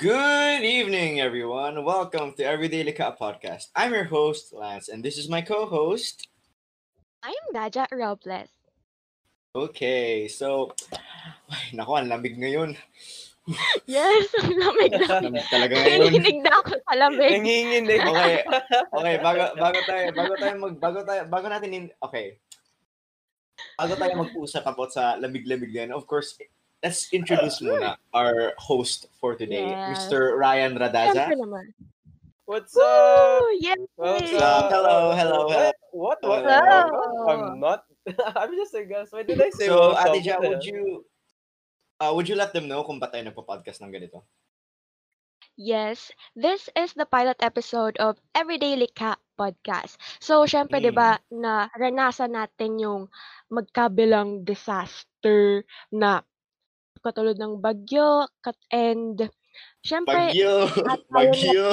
Good evening, everyone. Welcome to Everyday Lika Podcast. I'm your host, Lance, and this is my co-host. I'm Naja Robles. Okay, so, ay, naku, ang lamig ngayon. Yes, ang lamig na. Lamig talaga ngayon. Naninig na ako sa lamig. Nanginginig. Okay, okay, bago, bago tayo, bago tayo mag, bago tayo, bago natin, in, okay. Bago tayo mag-usap about sa lamig-lamig yan, of course, let's introduce muna our host for today, Yes. Mr. Ryan Radaza. What's up? Woo! Yes! What's up? Hello, hello, hello. What? What? Hello. I'm not. I'm just a guest. Why did I say So? Ate Ja, would you, uh, would you let them know kung ba't tayo nagpo-podcast ng ganito? Yes, this is the pilot episode of Everyday Lika podcast. So, syempre, Mm. 'di ba, na ranasan natin yung magkabilang disaster na katulad ng bagyo kat and syempre Bagyo! Bagyo!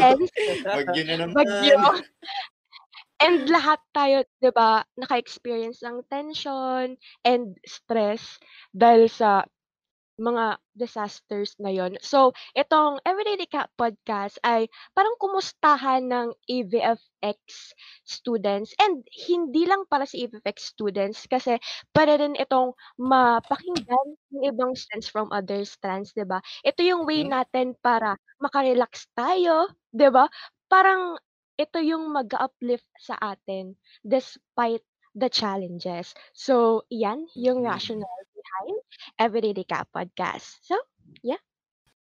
Bagyo na naman! bagyo. And lahat tayo, 'di ba, naka-experience ng tension and stress dahil sa mga disasters na yon. So, itong Everyday Recap podcast ay parang kumustahan ng AVFX students and hindi lang para sa AVFX students kasi para rin itong mapakinggan ng ibang students from other strands, 'di ba? Ito yung way Mhm. natin para makarelax tayo, 'di ba? Parang ito yung mag-uplift sa atin despite the challenges. So, yan yung Mm. rationale behind Everyday Recap podcast. So,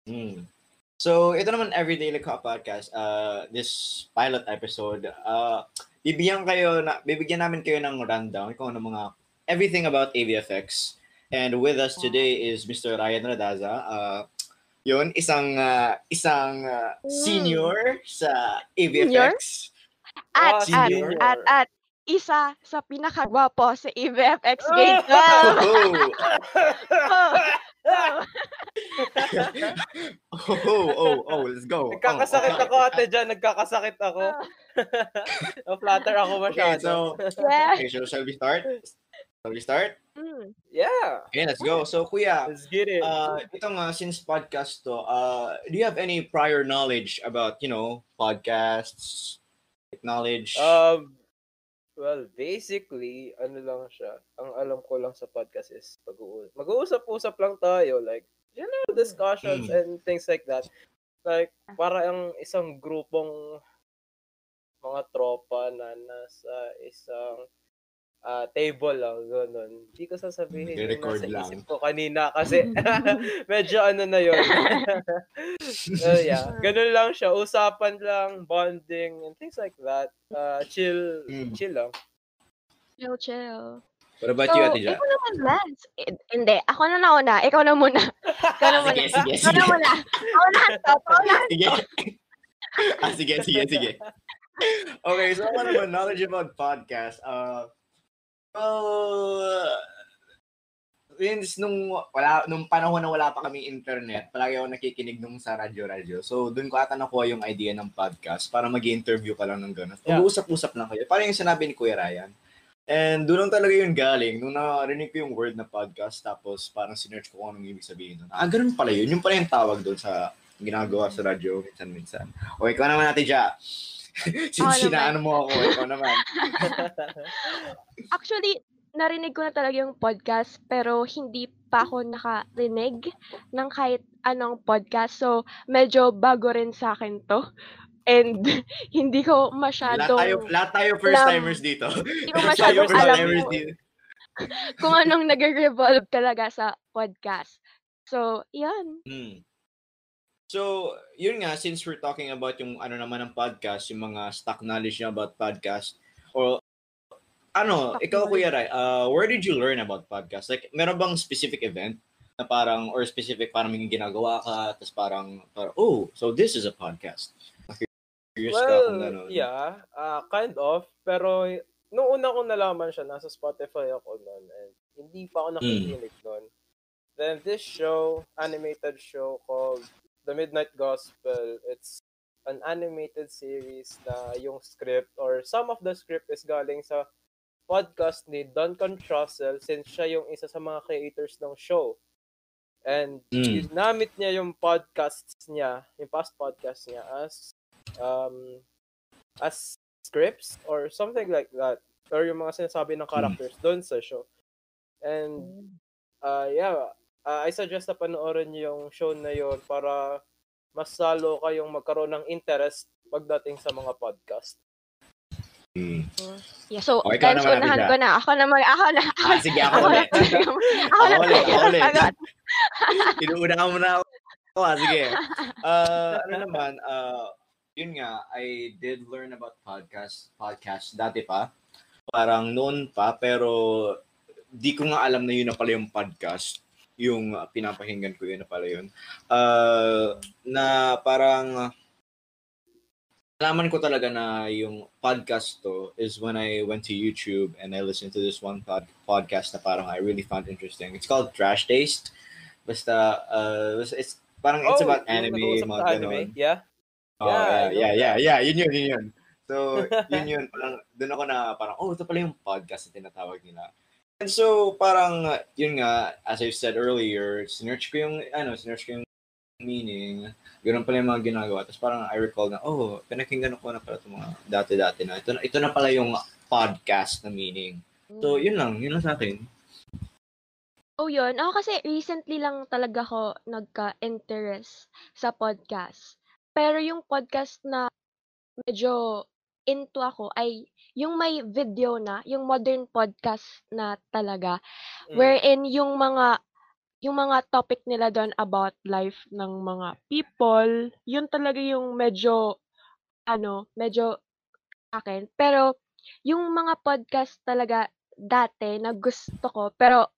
Mm. So, ito naman Everyday Lika Podcast, uh, this pilot episode, uh, bibigyan kayo na, bibigyan namin kayo ng rundown kung ano mga everything about AVFX. And with us today is Mr. Ryan Radaza. Uh, yun, isang uh, isang uh, Mm. senior sa AVFX. at, Ah, at, senior. at, at, isa sa pinakagwapo sa EVFX Ah! Gate. Oh, oh, oh, oh, let's go. Nagkakasakit Oh, ako, ate Jan. Nagkakasakit ako. Na-flatter ako Okay, masyado. so, yeah. okay, so shall we start? Shall we start? Mm. Yeah. Okay, let's go. So, kuya, Let's get it. uh, ito nga, since podcast to, uh, do you have any prior knowledge about, you know, podcasts, knowledge? Um, well, basically, ano lang siya. Ang alam ko lang sa podcast is pag-uusap. Mag-uusap-usap lang tayo. Like, general discussions Mm. and things like that. Like, para ang isang grupong mga tropa na nasa isang ah, table lang, ganun. Hindi ko sasabihin yung Record nasa lang. isip ko kanina kasi medyo ano na yun. so, yeah, ganun lang siya. Usapan lang, bonding, and things like that. Uh, chill, Mm. chill lang. Chill, chill. What about So, you, Ate Ja? ikaw naman, Lance. Eh, Hindi, ako na nauna. Ikaw na muna. Ikaw na muna. Sige, sige, Ikaw na muna. Ako. Ako na. Sige. ah, sige, sige, sige. Okay, so ano naman, knowledge about podcast. Uh, well, since nung wala nung panahon na wala pa kaming internet, palagi ako nakikinig nung sa radyo-radyo. So, doon ko ata nakuha yung idea ng podcast para mag interview ka lang ng gano'n. Yeah. Mag-uusap-usap lang kayo. Parang yung sinabi ni Kuya Ryan. And doon lang talaga yung galing. Nung narinig ko yung word na podcast, tapos parang sinerch ko kung anong ibig sabihin doon. Ah, ganun pala yun. Yung pala yung tawag doon sa ginagawa sa radyo minsan-minsan. O, ikaw naman natin, Ja. Since naman. sinaano mo ako, ikaw naman. Actually, narinig ko na talaga yung podcast pero hindi pa ako nakarinig ng kahit anong podcast. So, medyo bago rin sa akin to. And hindi ko Lahat masyadong tayo, lahat tayo first-timers dito. hindi ko Lahat masyadong alam kung anong nag-revolve talaga sa podcast. So, yan. Hmm. So, yun nga, since we're talking about yung ano naman ng podcast, yung mga stock knowledge niya about podcast, or ano, Stock ikaw. Kuya Rai, uh, where did you learn about podcast? Like, meron bang specific event na parang, or specific parang may ginagawa ka, tapos parang, parang, oh, so this is a podcast. Curious ka kung well, gano'n. yeah, uh, kind of. Pero, nung una ko nalaman siya, nasa Spotify ako noon. And hindi pa ako nakikinig noon. Then, this show, animated show called The Midnight Gospel, it's an animated series na yung script or some of the script is galing sa podcast ni Duncan Trussell since siya yung isa sa mga creators ng show. And Mm. ginamit niya yung podcasts niya, yung past podcast niya as um as scripts or something like that. Or yung mga sinasabi ng characters doon sa show. And uh, yeah, uh, I suggest na panoorin niyo yung show na yon para mas lalo kayong magkaroon ng interest pagdating sa mga podcast. Mm. Yeah, so, ikaw guys, unahan ko na. Ako na mag, ako na. Ako, Ah, sige, ako ako na. ulit. Ako Ako na. ulit, ako ulit. Inuuna ka muna ako. Ah, sige. Uh, ano naman, uh, yun nga, I did learn about podcast, podcast dati pa. Parang noon pa, pero di ko nga alam na yun na pala yung podcast. Yung uh, pinapakinggan ko yun na pala yun. Uh, na parang alaman ko talaga na yung podcast to is when I went to YouTube and I listened to this one pod- podcast na parang I really found interesting. It's called Trash Taste. Basta, uh, it's parang it's about Oh, yung anime, mga ganon. Yeah? Oh, Yeah, yeah, yeah, yeah, yeah, yun yun, yun yun. So, yun yun, parang, doon ako na parang, oh, ito pala yung podcast na tinatawag nila. And so, parang, yun nga, as I said earlier, sinerch ko yung, ano, sinerch ko yung meaning, ganun pala yung mga ginagawa. Tapos parang I recall na, oh, pinakinggan ko na pala itong mga dati-dati na. Ito, ito na pala yung podcast na meaning. So, yun lang, yun lang sa akin. Oh, yun. Ako kasi recently lang talaga ako nagka-interest sa podcast. Pero yung podcast na medyo into ako ay yung may video na, yung modern podcast na talaga. Mm. Wherein yung mga yung mga topic nila doon about life ng mga people, yun talaga yung medyo ano, medyo akin. Pero yung mga podcast talaga dati na gusto ko pero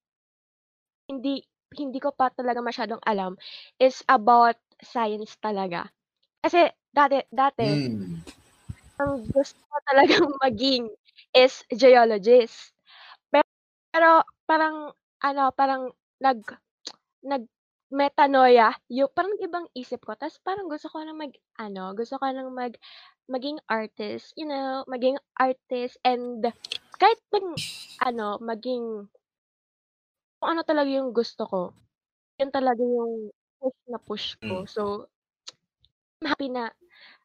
hindi hindi ko pa talaga masyadong alam is about science talaga. Kasi dati dati Mm. Ang gusto ko talagang maging is geologist. Pero, pero parang ano, parang nag nag metanoia, yung parang ibang isip ko. Tapos parang gusto ko na mag ano, gusto ko nang mag maging artist, you know, maging artist and kahit pang ano, maging kung ano talaga yung gusto ko. Yun talaga yung push na push ko. Mm. So, I'm happy na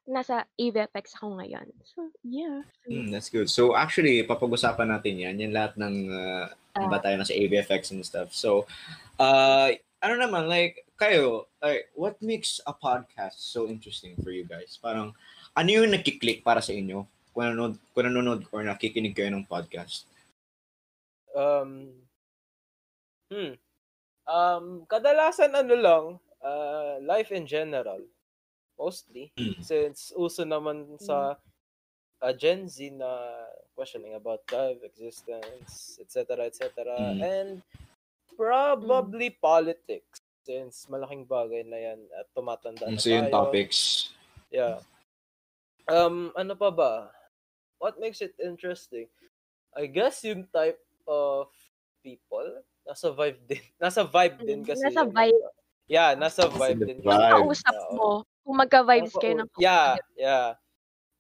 nasa AVFX ako ngayon. So, yeah. Mm, that's good. So actually, papag-usapan natin yan. Yan lahat ng uh, Ah. ba tayo nasa AVFX and stuff. So, uh, ano naman, like, kayo, like, what makes a podcast so interesting for you guys? Parang, ano yung nakiklik para sa inyo kung nanonood, kung nanonood or nakikinig kayo ng podcast? Um, hmm. Um, kadalasan ano lang, uh, life in general. Mostly. Mm. Since uso naman sa uh, Gen Z na questioning about life, existence, etc., etc. Mm. And probably politics. Since malaking bagay na yan at tumatanda na So yung tayo. topics. Yeah. Um, ano pa ba? What makes it interesting? I guess yung type of people, nasa vibe din. Nasa vibe din Mm, kasi. nasa vibe. Yeah, nasa vibe din. vibe. kasi. Kausap mo. Kung magka-vibes kayo ng Yeah, yeah.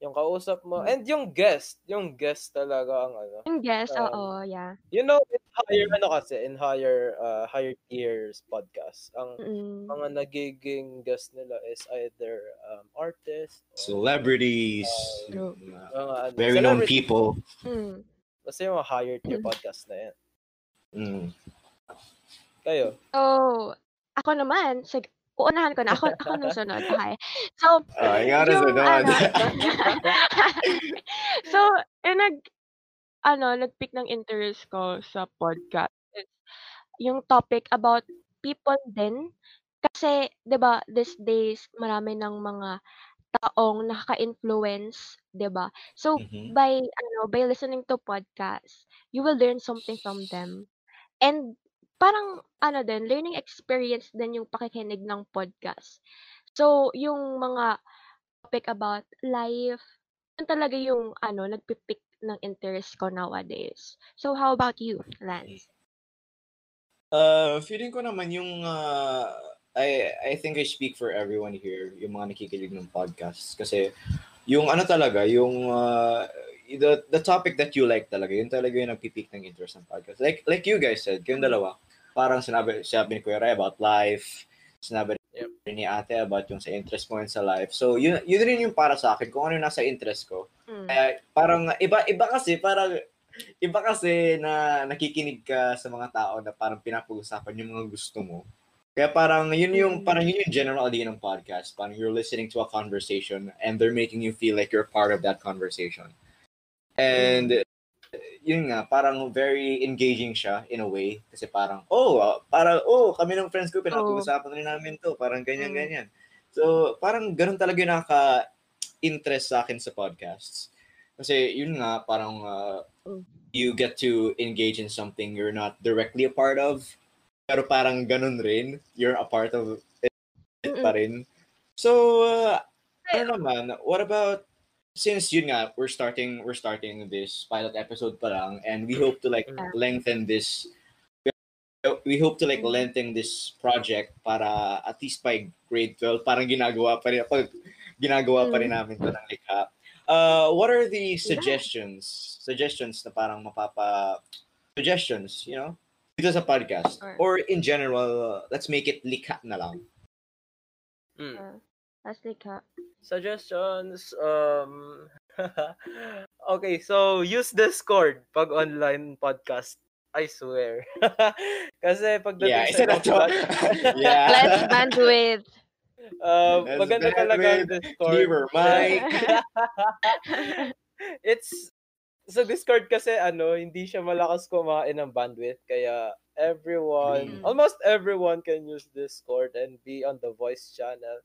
Yung kausap mo. And yung guest. Yung guest talaga ang ano. Yung guess, Um, oo, yeah. You know, in higher, ano kasi, in higher, uh, higher tiers podcast, ang Mm. mga nagiging guest nila is either um, artists, or Celebrities. Uh, mga ano, very known people. Mm. Basta yung mga higher tier Mm. podcast na yan. Mm. Kayo? So, ako naman, sig- uunahan ko na. Ako, ako nung sunod. Okay. So, gotta yung sunod. ano, so, yung nag, ano, nag-pick ng interest ko sa podcast yung topic about people din. Kasi, di ba, these days, marami ng mga taong nakaka-influence, di ba? So, Mhm. by, ano, by listening to podcasts, you will learn something from them. And, parang, ano din, learning experience din yung pakikinig ng podcast. So, yung mga topic about life, yun talaga yung, ano, nagpipick ng interest ko nowadays. So, how about you, Lance? Uh, feeling ko naman yung uh, I I think I speak for everyone here, yung mga nakikinig ng podcast kasi yung ano talaga, yung uh, the the topic that you like talaga, yun talaga yung nagpipick ng interest ng podcast. Like like you guys said, kayong dalawa, parang sinabi, sinabi ni Kuya Ray about life, sinabi Yep. ni ate about yung sa interest mo yun sa life. So, yun, yun rin yung para sa akin, kung ano yung nasa interest ko. Mm. Kaya parang iba iba kasi parang iba kasi na nakikinig ka sa mga tao na parang pinapag-usapan yung mga gusto mo. Kaya parang yun yung Mm. parang yun yung general idea ng podcast. Parang you're listening to a conversation and they're making you feel like you're part of that conversation. And yun nga, parang very engaging siya in a way. Kasi parang, oh, ah, parang, oh, kami ng friends ko, pinapag-usapan rin namin to. Parang ganyan-ganyan. So, parang ganun talaga yung nakaka-interest sa akin sa podcasts. Kasi yun nga, parang uh, Mm. you get to engage in something you're not directly a part of. Pero parang ganun rin, you're a part of it Mm-mm. pa rin. So, uh, ano naman, what about since yun nga we're starting we're starting this pilot episode parang and we hope to like Yeah. lengthen this we hope to like lengthen this project para at least by grade 12 parang ginagawa pa rin pag ginagawa pa rin Mm. namin to ng likha. Uh, what are the suggestions suggestions na parang mapapa suggestions, you know, dito sa podcast Sure. or in general, let's make it likha na lang. Mm. Uh, ha, Suggestions, um, okay, so use Discord pag online podcast. I swear. Kasi pagdating Yeah, sa isa na to. yeah. let's bandwidth. um, Let's maganda talaga ang Discord. clearer mic. It's, sa Discord kasi, ano, hindi siya malakas kumain ng bandwidth. Kaya, everyone, Mm. almost everyone can use Discord and be on the voice channel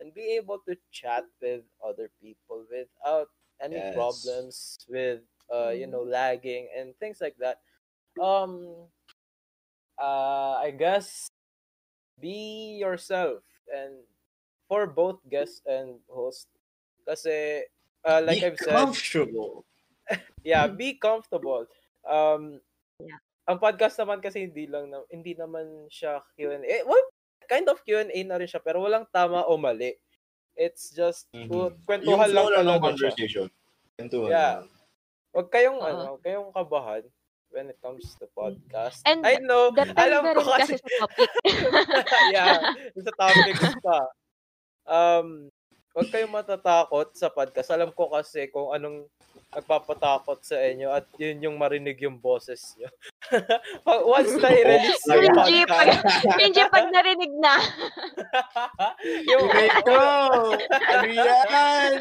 and be able to chat with other people without any Yes. problems with, uh, you Mm. know, lagging and things like that. Um, uh, I guess, be yourself and for both guest and host. Kasi, uh, like Be I've said, comfortable. yeah, Mm. be comfortable. Um, Yeah. Ang podcast naman kasi hindi lang na, hindi naman siya Q&A. Well, kind of Q&A na rin siya pero walang tama o mali. It's just Mhm. mm Yung kwentuhan lang talaga siya. conversation. Kwentuhan Yeah. lang. Huwag kayong Oo. ano, kayong kabahan when it comes to podcast. And I know, alam ko kasi, kasi sa topic. yeah, sa topics pa. Um, huwag kayong matatakot sa podcast. Alam ko kasi kung anong nagpapatakot sa inyo at yun yung marinig yung boses nyo. Pag- Once na i-release yung Cringy pag, podcast, cringy pag narinig na. yung, Ito! Ano yan?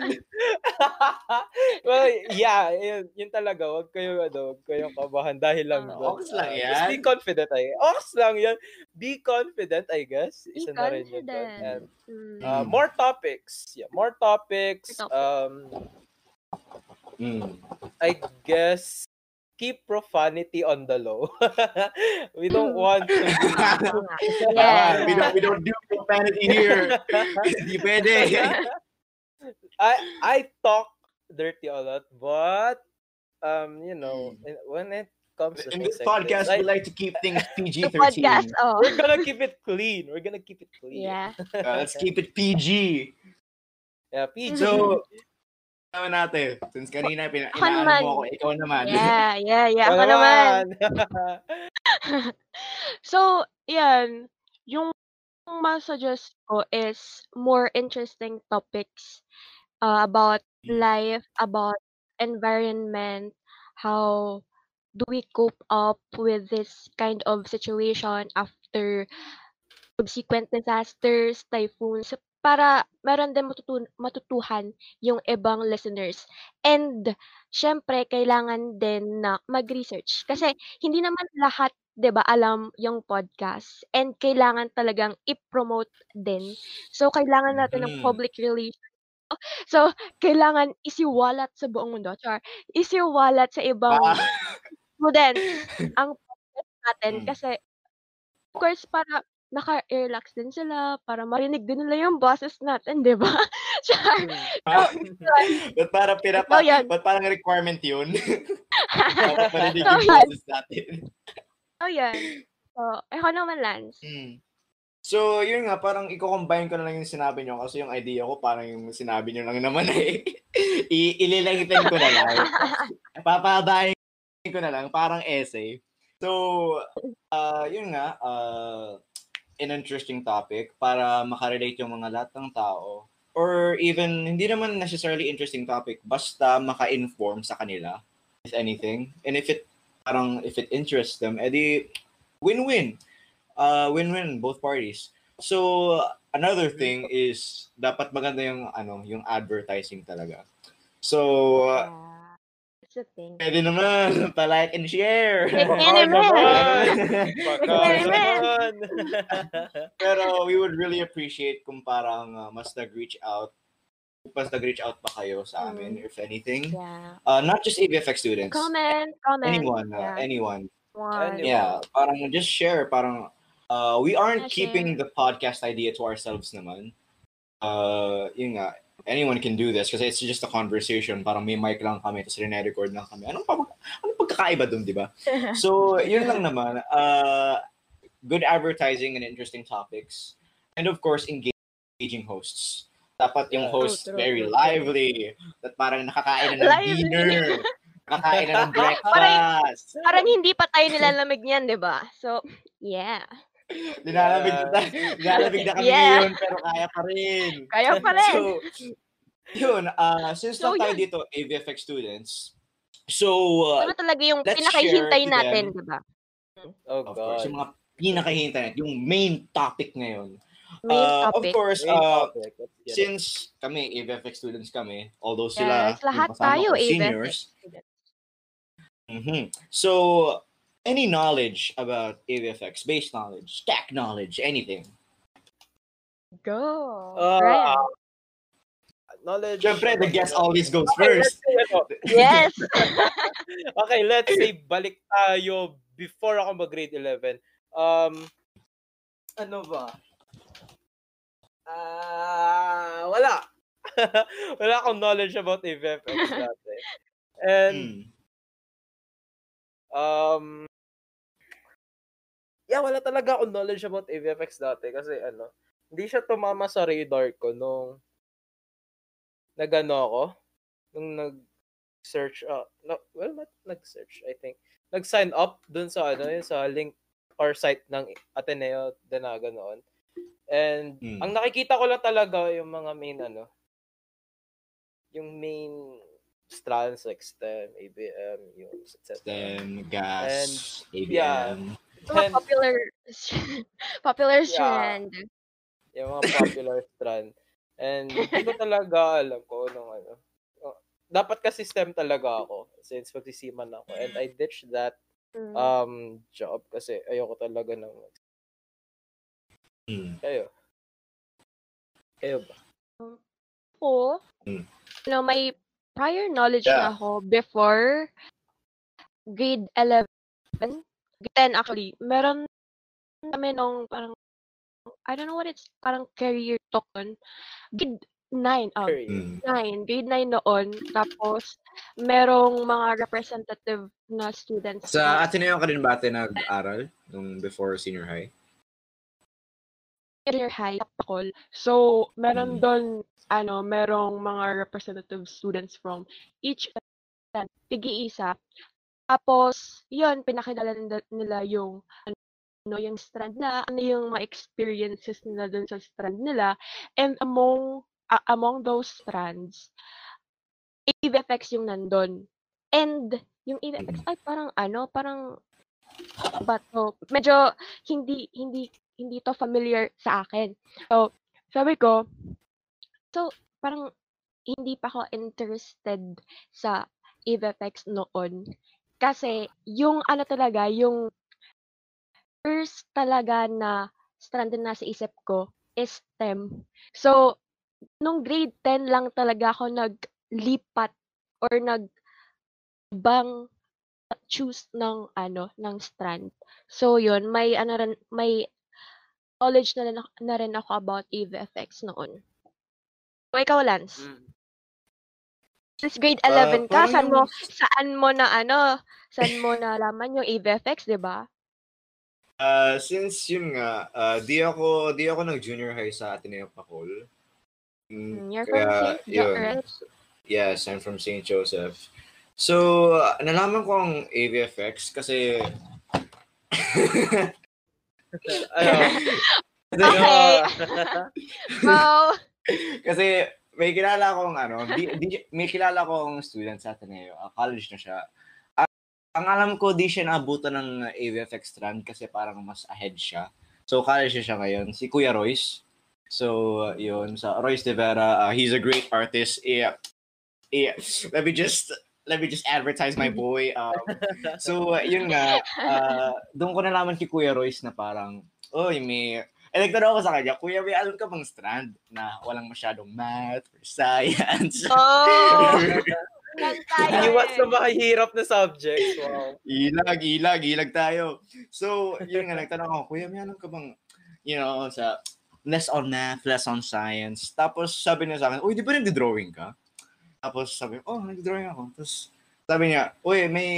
well, yeah, yun, yun talaga. Huwag kayong, ano, huwag kayong kabahan dahil lang doon. Ox lang Uh, yan. Just be confident, I Ox lang yan. Be confident, I guess. Be Isa na rin yun. And, Mm. uh, more topics. Yeah, more topics. More topics. Um, Mm. I guess keep profanity on the low. we don't want to be Oo nga. Ah, Yeah. we don't we don't do profanity here. Hindi pwede. I I talk dirty a lot, but um, you know, in- when it comes to In things this podcast, this, we like to keep things PG-13. podcast, oh. we're gonna keep it clean. We're gonna keep it clean. Yeah. Uh, let's keep it PG. Yeah, PG. So, naman natin. Since kanina, pina- inaano mo ako, ikaw naman. Yeah, yeah, yeah. Ikaw Ako naman. So, yan. Yung masuggest ko is more interesting topics uh, about Mm. life, about environment, how do we cope up with this kind of situation after subsequent disasters, typhoons, para meron din matutun- matutuhan yung ibang listeners. And, syempre, kailangan din na mag-research. Kasi, hindi naman lahat, 'di ba, alam yung podcast. And kailangan talagang i-promote din. So, kailangan natin ng Mhm. public relations. So, kailangan isiwalat sa buong mundo. Char. Isiwalat sa ibang Ah. students ang podcast natin. Mm. Kasi, of course, para naka-relax din sila, para marinig din nila yung boses natin, 'di ba? Char. Ba't para pinapa, So, ba't parang requirement yun? Dapat marinig So, yung boses natin. So, yan. So, ikaw naman, Lance. Mm. So, yun nga, parang i-combine ko na lang yung sinabi nyo kasi yung idea ko parang yung sinabi nyo lang naman eh. I- ililangitin ko na lang. Papabayin ko na lang, parang essay. So, uh, yun nga, uh, an interesting topic para makarelate yung mga lahat ng tao. Or even, hindi naman necessarily interesting topic, basta maka-inform sa kanila if anything. And if it, parang, if it interests them, edi, win-win. Uh, win-win, both parties. So, another thing is, dapat maganda yung, ano, yung advertising talaga. So, uh, That's the thing. pwede naman, pa-like and share. Pwede naman. Naman. Pero we would really appreciate kung parang uh, mas nag-reach out, mas nag-reach out pa kayo sa amin, if anything. Yeah. Uh, not just ABFX students. Comment, comment. Anyone, uh, Yeah. anyone. One. Yeah, parang just share, parang uh, we aren't Yeah, keeping the podcast idea to ourselves naman. Uh, yun nga, anyone can do this kasi it's just a conversation. Parang may mic lang kami, tapos rene-record lang kami. Anong, pag anong pagkakaiba dun, di ba? So, yun lang naman. Uh, good advertising and interesting topics. And of course, engaging hosts. Dapat yung host True, true, very true. lively. That parang nakakain na ng Lively. dinner. Nakakain na ng breakfast. Parang hindi pa tayo nilalamig niyan, di ba? So, yeah. Nilalamig na tayo. Nilalamig na kami Yeah. ngayon, pero kaya pa rin. Kaya pa rin. So, yun, uh, since So, tayo yun. dito, AVFX students, so, uh, ano talaga yung pinakahihintay natin, di ba? Oh of course, God. yung mga pinakahihintay natin, yung main topic ngayon. Main Uh, topic. Of course, uh, since kami, AVFX students kami, although sila, Yes, lahat tayo AVFX seniors, students. Mhm. So, any knowledge about AVFX, base knowledge, stack knowledge, anything. Go. Uh, Brian. knowledge. Siyempre, the guest always goes Okay, first. say. Yes. okay, let's say balik tayo before ako mag-grade 11. Um, ano ba? Ah, wala. wala akong knowledge about AVFX dati. And, Hmm. um, yeah, wala talaga akong knowledge about AVFX dati kasi ano, hindi siya tumama sa radar ko nung nagano ako, nung nag-search, uh, no, well, not nag-search, I think. Nag-sign up dun sa ano, yun, sa link or site ng Ateneo Danaga noon. And Hmm. ang nakikita ko lang talaga yung mga main ano, yung main strands like STEM, ABM, yung etc. Then, gas, yeah. ABM. Mga And- popular popular Yeah. strand. yung mga popular strand. And hindi ko talaga alam kung anong ano. Oh, Dapat kasi STEM talaga ako since magsisiman ako. And I ditched that Mm. um job kasi ayoko talaga ng Hmm. kayo. Kayo ba? Ako, Mm. no, may prior knowledge Yeah. na ako before grade 11. Grade 10 actually. Meron kami nung parang, I don't know what it's, parang career talk on. Grade 9, oh, Career. Hmm. 9, grade 9 noon. Tapos, merong mga representative na students. Sa na Ateneo ka din ba ate nag-aral nung before senior high? career high call. So, meron Mm. doon, ano, merong mga representative students from each tig-iisa. Tapos, yun, pinakilala nila- yung, ano, yung strand na, ano yung mga experiences nila dun sa strand nila. And among, a- among those strands, AVFX yung nandun. And, yung AVFX, ay, parang, ano, parang, ba to? Medyo, hindi, hindi, hindi to familiar sa akin. So, sabi ko, so, parang, hindi pa ako interested sa AVFX noon. Kasi, yung ano talaga, yung first talaga na strand na nasa isip ko is STEM. So, nung grade 10 lang talaga ako naglipat or nag bang choose ng ano ng strand. So yun, may ano rin, may knowledge na na rin ako about AVFX noon. O ikaw, Lance? Mm. Since grade Ah, 11 ka, parang saan mo, saan mo na ano, saan mo nalaman yung AVFX, di ba? Uh, since yun nga, uh, di ako di ako nag-junior high sa Ateneo Pacol. Mm, Mm, You're from St. Jo, yun. right? Yes, I'm from St. Joseph. So, uh, nalaman ko ang AVFX kasi. Okay. Wow. Kasi may kilala akong ano, di, di- may kilala akong student sa Ateneo. ah, college na siya. Ah, ang alam ko, di siya naabutan ng AVFX strand kasi parang mas ahead siya. So, college na siya ngayon. Si Kuya Royce. So, uh, yun. Sa Royce De Vera, uh, he's a great artist. Yeah. Yeah. Let me just let me just advertise my boy. Um, so, uh, yun nga. Uh, doon ko nalaman kay Kuya Royce na parang, oy, may eh, nagtanong ako sa kanya, Kuya, may alam ka bang strand na walang masyadong math or science? Oh. Yan tayo Iwas eh. sa mahihirap na subjects. Wow. ilag, ilag, ilag tayo. So, yun nga, nagtanong ako, Kuya, may alam ka bang, you know, sa less on math, less on science. Tapos sabi niya sa akin, uy, di ba nagdi-drawing ka? Tapos sabi oh, nagdi-drawing ako. Tapos sabi niya, uy, may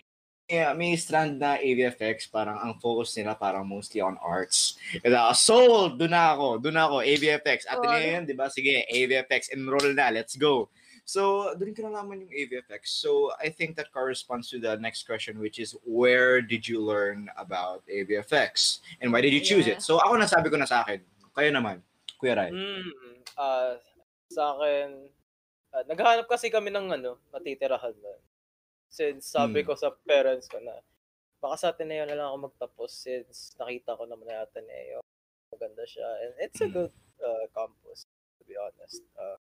yeah, may strand na AVFX, parang ang focus nila parang mostly on arts. Kaya sold! Doon na ako, doon na ako, AVFX. At Oh. yun, di ba? Sige, AVFX, enroll na, let's go. So, doon ko nalaman yung AVFX. So, I think that corresponds to the next question, which is, where did you learn about AVFX? And why did you choose Yeah. it? So, ako nasabi ko na sa akin. Kayo naman, Kuya Rai. Mm, ah, sa akin, ah, naghahanap kasi kami ng ano, matitirahan na. Since sabi Mm. ko sa parents ko na, baka sa Ateneo na lang ako magtapos since nakita ko naman na Ateneo. Maganda siya. And it's a Mm. good uh, campus, to be honest. Uh,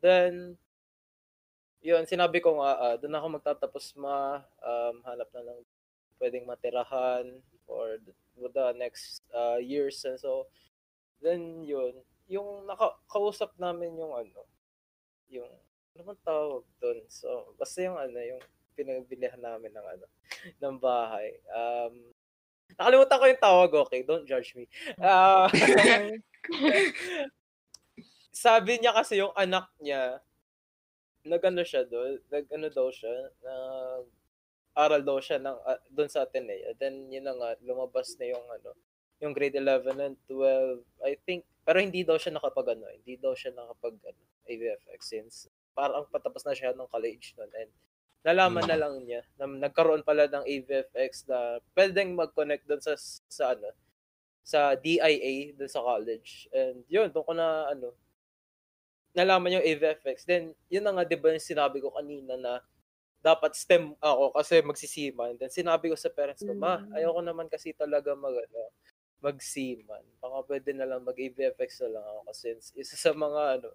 then, yun, sinabi ko nga, ah, doon ako magtatapos ma, um, hanap na lang pwedeng matirahan for the, for the next uh, years. And so, then yun, yung nakakausap namin yung ano, yung, ano bang tawag doon? So, basta yung ano, yung pinagbilihan namin ng ano, ng bahay. Um, nakalimutan ko yung tawag, okay? Don't judge me. Ah, sabi niya kasi yung anak niya, nagano siya doon, nagano daw siya, nag aral daw siya ng uh, doon sa Ateneo. Then yun na nga lumabas na yung ano, yung grade 11 and 12, I think, pero hindi daw siya nakapag ano, hindi daw siya nakapag ano, AVFX since parang patapos na siya ng college noon and nalaman na lang niya na nagkaroon pala ng AVFX na pwedeng mag-connect doon sa sa ano sa DIA doon sa college. And yun, doon ko na ano nalaman yung AVFX. Then yun na nga 'di ba yung sinabi ko kanina na dapat STEM ako kasi magsisiman. Then sinabi ko sa parents ko, ma, Mm. ayoko naman kasi talaga mag ano, magsiman. Baka pwede na lang mag-AVFX na lang ako since isa sa mga ano,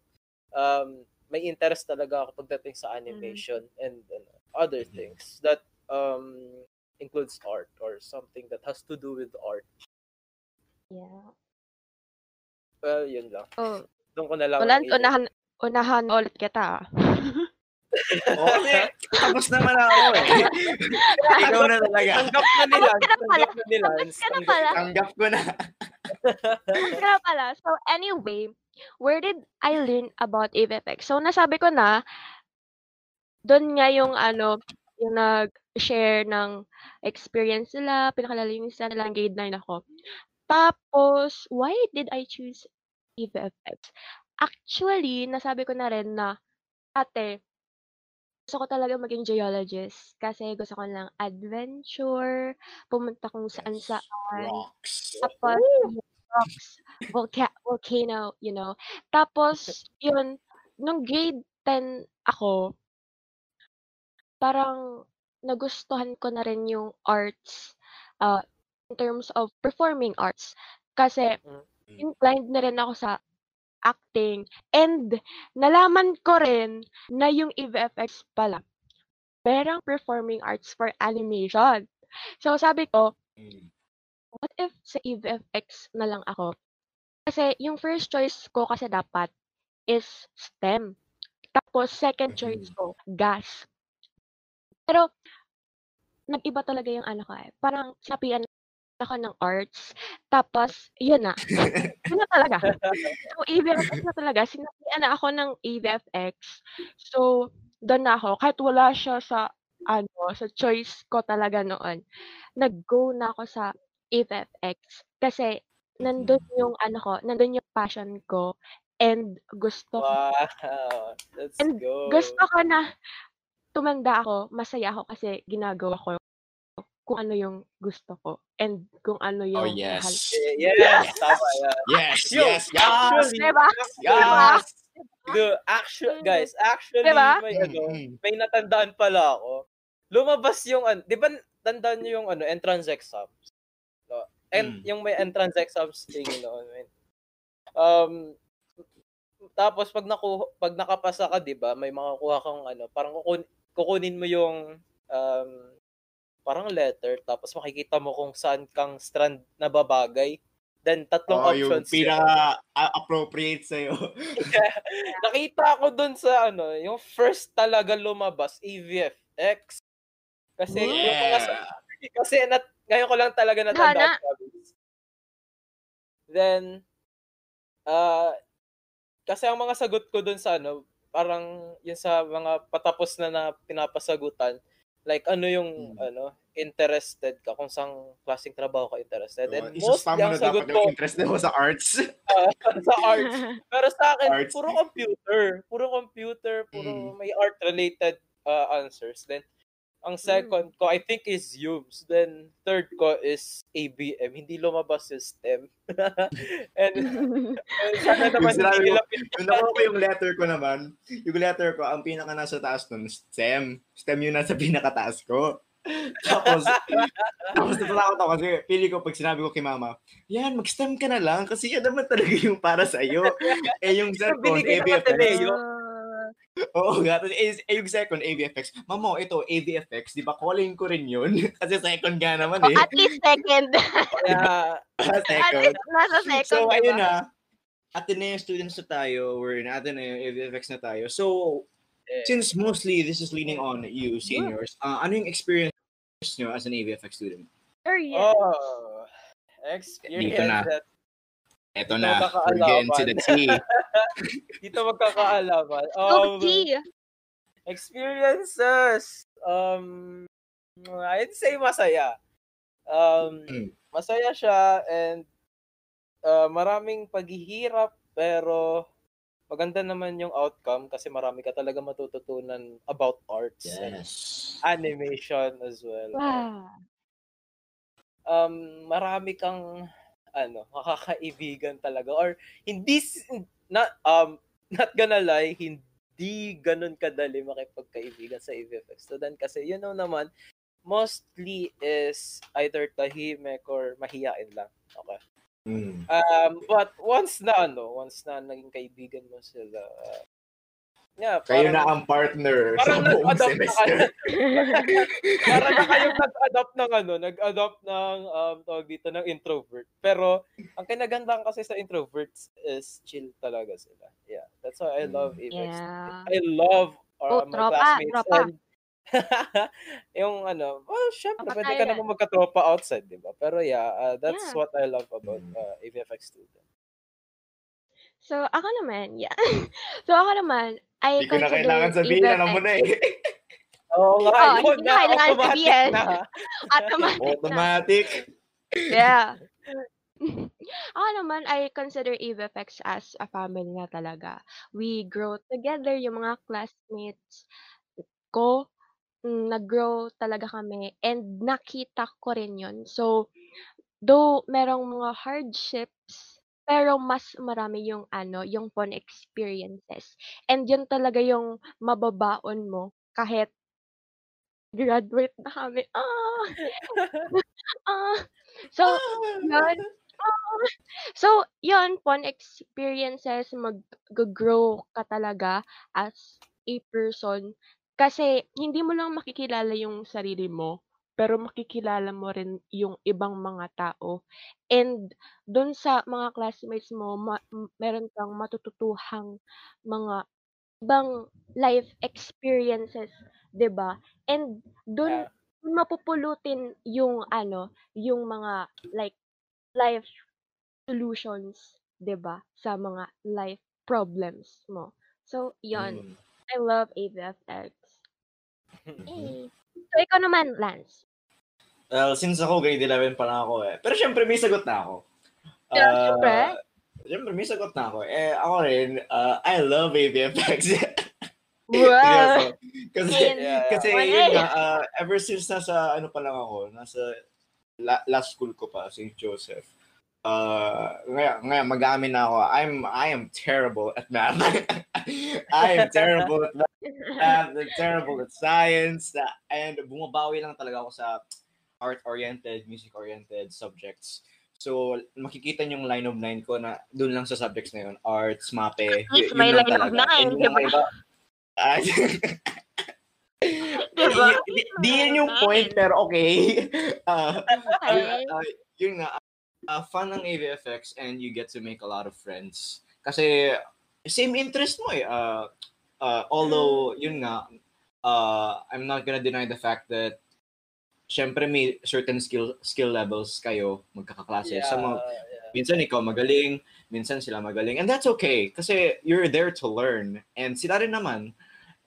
um, may interest talaga ako pagdating sa animation and ano, other Mhm. things that um includes art or something that has to do with art. Yeah. Well, yun lang. Oh, Doon ko na lang. ulan, i- unahan, unahan ulit kita. ah. Oo, kasi tapos naman ako eh. Ikaw na talaga. Tanggap na nila. Tapos ka na pala. Tanggap na nila. Tapos ka na pala. Tanggap ko na. Kaya pala. So anyway, where did I learn about AVFX? So nasabi ko na, doon nga yung ano, yung nag-share ng experience nila, pinakalala yung isa nilang grade 9 ako. Tapos, why did I choose AVFX? Actually, nasabi ko na rin na, ate, gusto ko talaga maging geologist kasi gusto ko ng adventure, pumunta kung saan saan. Rocks. Tapos, rocks, volca- volcano, you know. Tapos, yun, nung grade 10 ako, parang nagustuhan ko na rin yung arts uh, in terms of performing arts. Kasi, Mm. inclined na rin ako sa acting. And, nalaman ko rin na yung EVFX pala, perang performing arts for animation. So, sabi ko, Mm. what if sa EVFX na lang ako? Kasi yung first choice ko kasi dapat is STEM. Tapos second choice ko, gas. Pero nag-iba talaga yung ano ko eh. Parang sinapian ako ng arts. Tapos, yun na. yun na talaga. So, EVFX na talaga. Sinapian na ako ng EVFX. So, doon na ako. Kahit wala siya sa ano, sa choice ko talaga noon. Nag-go na ako sa EVFX. Kasi, nandun yung ano ko, nandun yung passion ko. And gusto ko, Wow. Let's And go. gusto ko na tumanda ako, masaya ako kasi ginagawa ko kung ano yung gusto ko and kung ano yung Oh, mahal yes. Yes, tama yan. Yes, yes, yes. Actually, Diba? Yes. Dude, actually, guys, actually, Diba? may, ano, Mm. may natandaan pala ako. Lumabas yung, ano, di ba tandaan nyo yung ano, entrance exams? No? And Mm. yung may entrance exams thing noon. man. Um, tapos pag naku pag nakapasa ka, 'di ba, may makukuha kang ano, parang kukun, kukunin mo yung um, parang letter tapos makikita mo kung saan kang strand na babagay. Then tatlong Oh, yung options. yun. pinaka-appropriate sa'yo. Nakita ko dun sa ano, yung first talaga lumabas, AVFX. Kasi yung mga Yeah. kasi nat, ngayon ko lang talaga natandaan. Then ah kasi ang mga sagot ko dun sa ano, parang yung sa mga patapos na na pinapasagutan, like ano yung Hmm. ano, interested ka kung saan klaseng trabaho ka interested. And Uh, ang na sagot dapat ko yung interest mo sa arts. sa arts. Pero sa akin, Arts. puro computer. Puro computer, puro Mm. may art-related uh, answers. Then, ang second ko, I think is Humes. Then, third ko is ABM. Hindi lumabas yung STEM. and, and sana naman hindi nila Yung nakuha ko yung letter ko naman, yung letter ko, ang pinaka nasa taas nun, STEM. STEM yung nasa pinakataas ko. tapos, tapos natatakot ako kasi pili ko pag sinabi ko kay mama, yan, mag-STEM ka na lang kasi yan naman talaga yung para sa'yo. eh yung ng ABFX. Ateneo. Oo nga. Tapos, eh, eh, yung second, ABFX. Mama, ito, ABFX, di ba calling ko rin yun? kasi second nga naman O, eh. at least second. Kaya, at second. least nasa second, So, diba? ayun na. Ateneo students na tayo. We're in Ateneo, AVFX na tayo. So, Eh. since mostly this is leaning on you, seniors, uh, ano yung experience nyo as an AVFX student? Or yeah. oh, experience Dito na. that Eto Ito, na, we're getting to the tea. dito magkakaalaman. Um, T. experiences, um, I'd say masaya. Um, Mm. masaya siya and uh, maraming paghihirap pero maganda naman yung outcome kasi marami ka talaga matututunan about arts and Yes. animation as well. Wow. Um, marami kang ano, makakaibigan talaga or hindi not um not gonna lie, hindi ganun kadali makipagkaibigan sa AVFX student kasi you know naman mostly is either tahimik or mahiyain lang. Okay. Mm. Um, but once na ano, once na naging kaibigan mo sila, uh, yeah, Kayo parang- na ang partner sa parang buong nag-adopt na semester. Para na kayong nag-adopt ng ano, nag-adopt ng um tawag dito ng introvert. Pero ang kinagandaan kasi sa introverts is chill talaga sila. Yeah, that's why I love Apex. Yeah. I love uh, Oh, my tropa, classmates tropa. and yung ano, well, syempre, Tropa pwede ka naman magka-tropa outside, di ba? Pero yeah, uh, that's Yeah. what I love about Mm. uh, AVFX student. So, ako naman, yeah. so, ako naman, I Hindi ko na consider kailangan sabihin, alam mo na eh. Oo nga, Oh, yun hindi na, na kailangan automatic sabihin. na. automatic na. Automatic. Yeah. ako naman, I consider AVFX as a family na talaga. We grow together, yung mga classmates ko, mm, nag-grow talaga kami and nakita ko rin yun. So, though merong mga hardships, pero mas marami yung ano, yung fun experiences. And yun talaga yung mababaon mo kahit graduate na kami. Ah! ah! So, yun. Ah! So, yun, fun experiences, mag-grow ka talaga as a person. Kasi, hindi mo lang makikilala yung sarili mo, pero makikilala mo rin yung ibang mga tao. And, dun sa mga classmates mo, ma- meron kang matututuhang mga ibang life experiences, 'di ba? And dun Yeah. mapupulutin yung ano, yung mga like life solutions, 'di ba? Sa mga life problems mo. So, yon Mm. I love AVFX. Mhm. Eh. So, ikaw naman, Lance. Well, since ako grade 11 pa lang ako eh. Pero syempre may sagot na ako. Yeah, Ah, syempre. Syempre may sagot na ako. Eh, ako rin, uh, I love AVFX. Wow! Kasi, yeah. kasi Wala yun uh, ever since nasa, ano pa lang ako, nasa la- last school ko pa, St. Joseph. Uh, ngayon, ngayon mag-aamin na ako, I'm, I am terrible at math. I am terrible at math. I'm terrible at science. uh, And bumabawi lang talaga ako sa art-oriented, music-oriented subjects. So, makikita niyo yung line of nine ko na doon lang sa subjects na yun. Arts, mape. At least may line of talaga. nine, And yung diba? iba- Ay, Diba? di, di yun yung point, pero okay. Uh, Okay. uh, yun nga, uh, fun ng AVFX and you get to make a lot of friends. Kasi, same interest mo eh. Uh, uh, although, yun nga, uh, I'm not gonna deny the fact that syempre may certain skill skill levels kayo magkakaklase. Yeah, Sa mga, yeah. minsan ikaw magaling, minsan sila magaling. And that's okay kasi you're there to learn. And sila rin naman.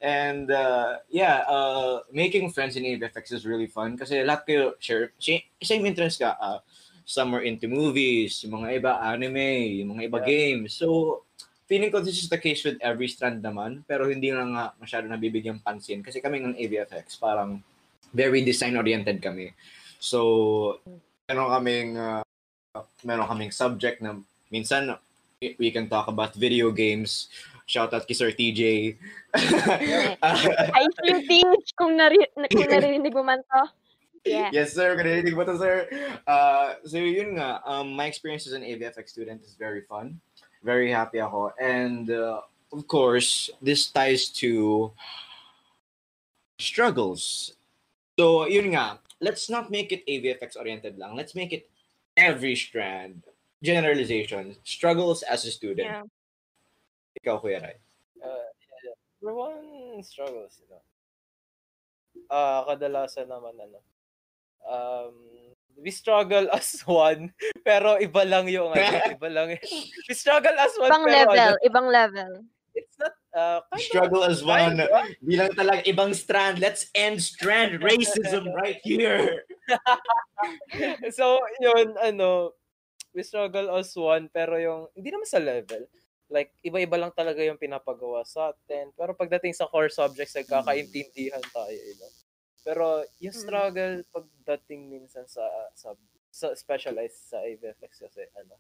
And uh, yeah, uh, making friends in AVFX is really fun kasi lahat kayo share, same interest ka. Uh, some are into movies, yung mga iba anime, yung mga iba Yeah. games. So, feeling ko this is the case with every strand naman, pero hindi lang nga masyado nabibigyan pansin kasi kami ng AVFX parang very design-oriented kami. So, meron kaming uh, meron kaming subject na minsan we can talk about video games. Shout out kay Sir TJ. I still think kung, nari- na- kung narinig mo man to. Yeah. yes, sir. Kanilig mo to, sir. Uh, so, yun nga. Um, my experience as an AVFX student is very fun. Very happy ako. And, uh, of course, this ties to struggles. So, yun nga. Let's not make it AVFX oriented lang. Let's make it every strand. Generalization. Struggles as a student. Yeah. Ikaw, Kuya Rai. Uh, yeah. Number one struggles, you know. Ah, kadalasan naman ano. Um, we struggle as one, pero iba lang yung ano, iba lang. we struggle as one, Ibang pero level, ano, ibang level. It's not uh, Struggle as one. Bilang talaga ibang strand. Let's end strand racism right here. so, yun, ano, we struggle as one, pero yung, hindi naman sa level. Like, iba-iba lang talaga yung pinapagawa sa atin. Pero pagdating sa core subjects, nagkakaintindihan tayo, you know? Pero yung Mm. struggle pagdating minsan sa, sa, sa specialized sa AVFX kasi, ano,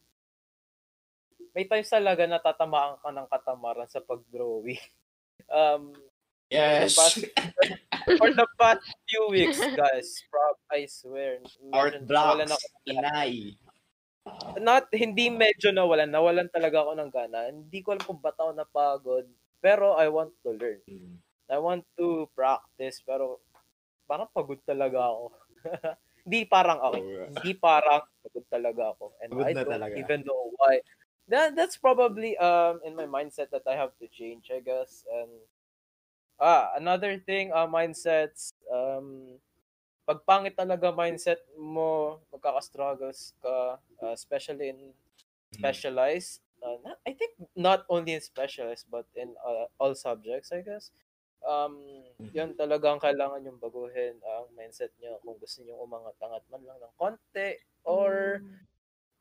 may times talaga na tatamaan ka ng katamaran sa pag-drawing. Um, Yes. Past- for the past few weeks, guys, prob, I swear, Art blocks. Inay. not hindi medyo nawalan, nawalan talaga ako ng gana. Hindi ko alam kung ba't ako napagod, pero I want to learn. I want to practice, pero parang pagod talaga ako. hindi parang ako. Oh, Hindi parang pagod talaga ako. And Pagod I don't talaga. even know why. That, that's probably um in my mindset that I have to change, I guess. And ah, another thing, uh, mindsets, um, pag pangit talaga mindset mo, magkaka-struggles ka, uh, especially in specialized. Uh, not- I think not only in specialized, but in uh, all subjects, I guess. Um, yun talagang kailangan yung baguhin ang mindset nyo kung gusto nyo umangat-angat man lang ng konti or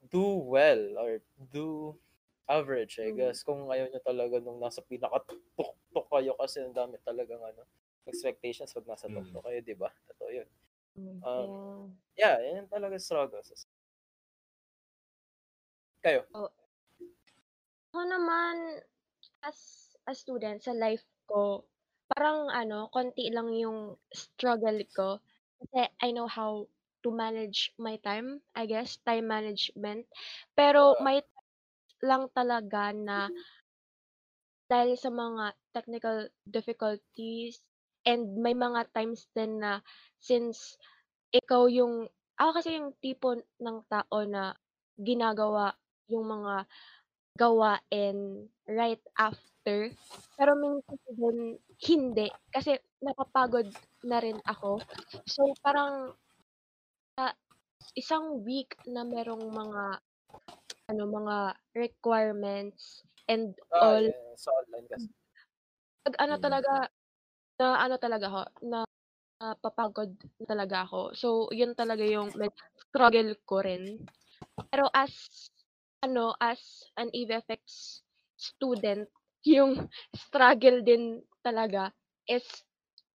do well or do average, I Mm. guess. Kung ayaw nyo talaga nung nasa pinakatuktok kayo kasi ang dami talagang ano, expectations pag nasa Mm. tuktok kayo, di ba? Totoo yun. Mm, Um, yeah. Yeah, yan talaga struggles. Kayo? Ako naman, as a student sa life ko, parang ano, konti lang yung struggle ko. Kasi I know how to manage my time, I guess, time management. Pero may lang talaga na dahil sa mga technical difficulties and may mga times din na since ikaw yung ako kasi yung tipo ng tao na ginagawa yung mga gawain right after. Pero minsan din hindi kasi napapagod na rin ako. So parang isang week na merong mga ano mga requirements and Ah, all yeah, sa online kasi. pag ano Mm. talaga na ano talaga ako na napapagod na talaga ako. So yun talaga yung med- struggle ko rin. Pero as ano as an EVFX student, yung struggle din talaga is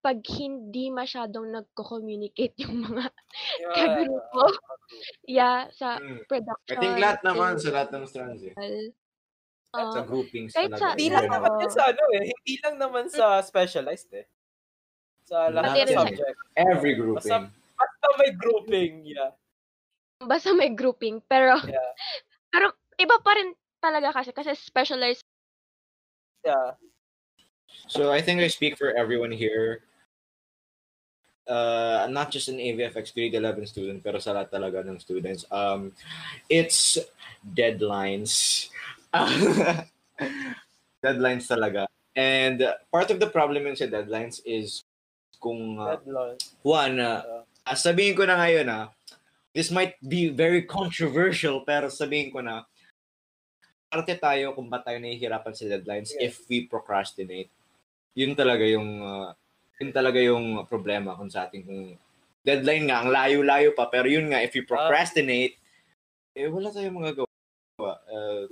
pag hindi masyadong nagko-communicate yung mga Yeah. kagrupo. Yeah, sa Mm. production. I think lahat naman sa lahat ng strands eh. Uh, Sa groupings kahit talaga. sa- Hindi Yun lang naman yun sa ano eh. Hindi lang naman sa specialized eh. Sa lahat ng subject. Every grouping. Basta may grouping, yeah. basta may grouping. Pero, Yeah. pero iba pa rin talaga kasi, kasi specialized. Yeah. So I think I speak for everyone here. Uh, not just an AVFX grade 11 student, pero sa lahat talaga ng students. Um, it's deadlines. deadlines talaga. And uh, part of the problem yung sa deadlines is kung uh, one, uh, ah, sabihin ko na ngayon ah, this might be very controversial pero sabihin ko na parte tayo kung ba't tayo nahihirapan sa deadlines Yeah. if we procrastinate. Yun talaga yung uh, yun talaga yung problema kung sa ating kung deadline nga ang layo-layo pa pero yun nga if you procrastinate eh wala tayong magagawa. Uh,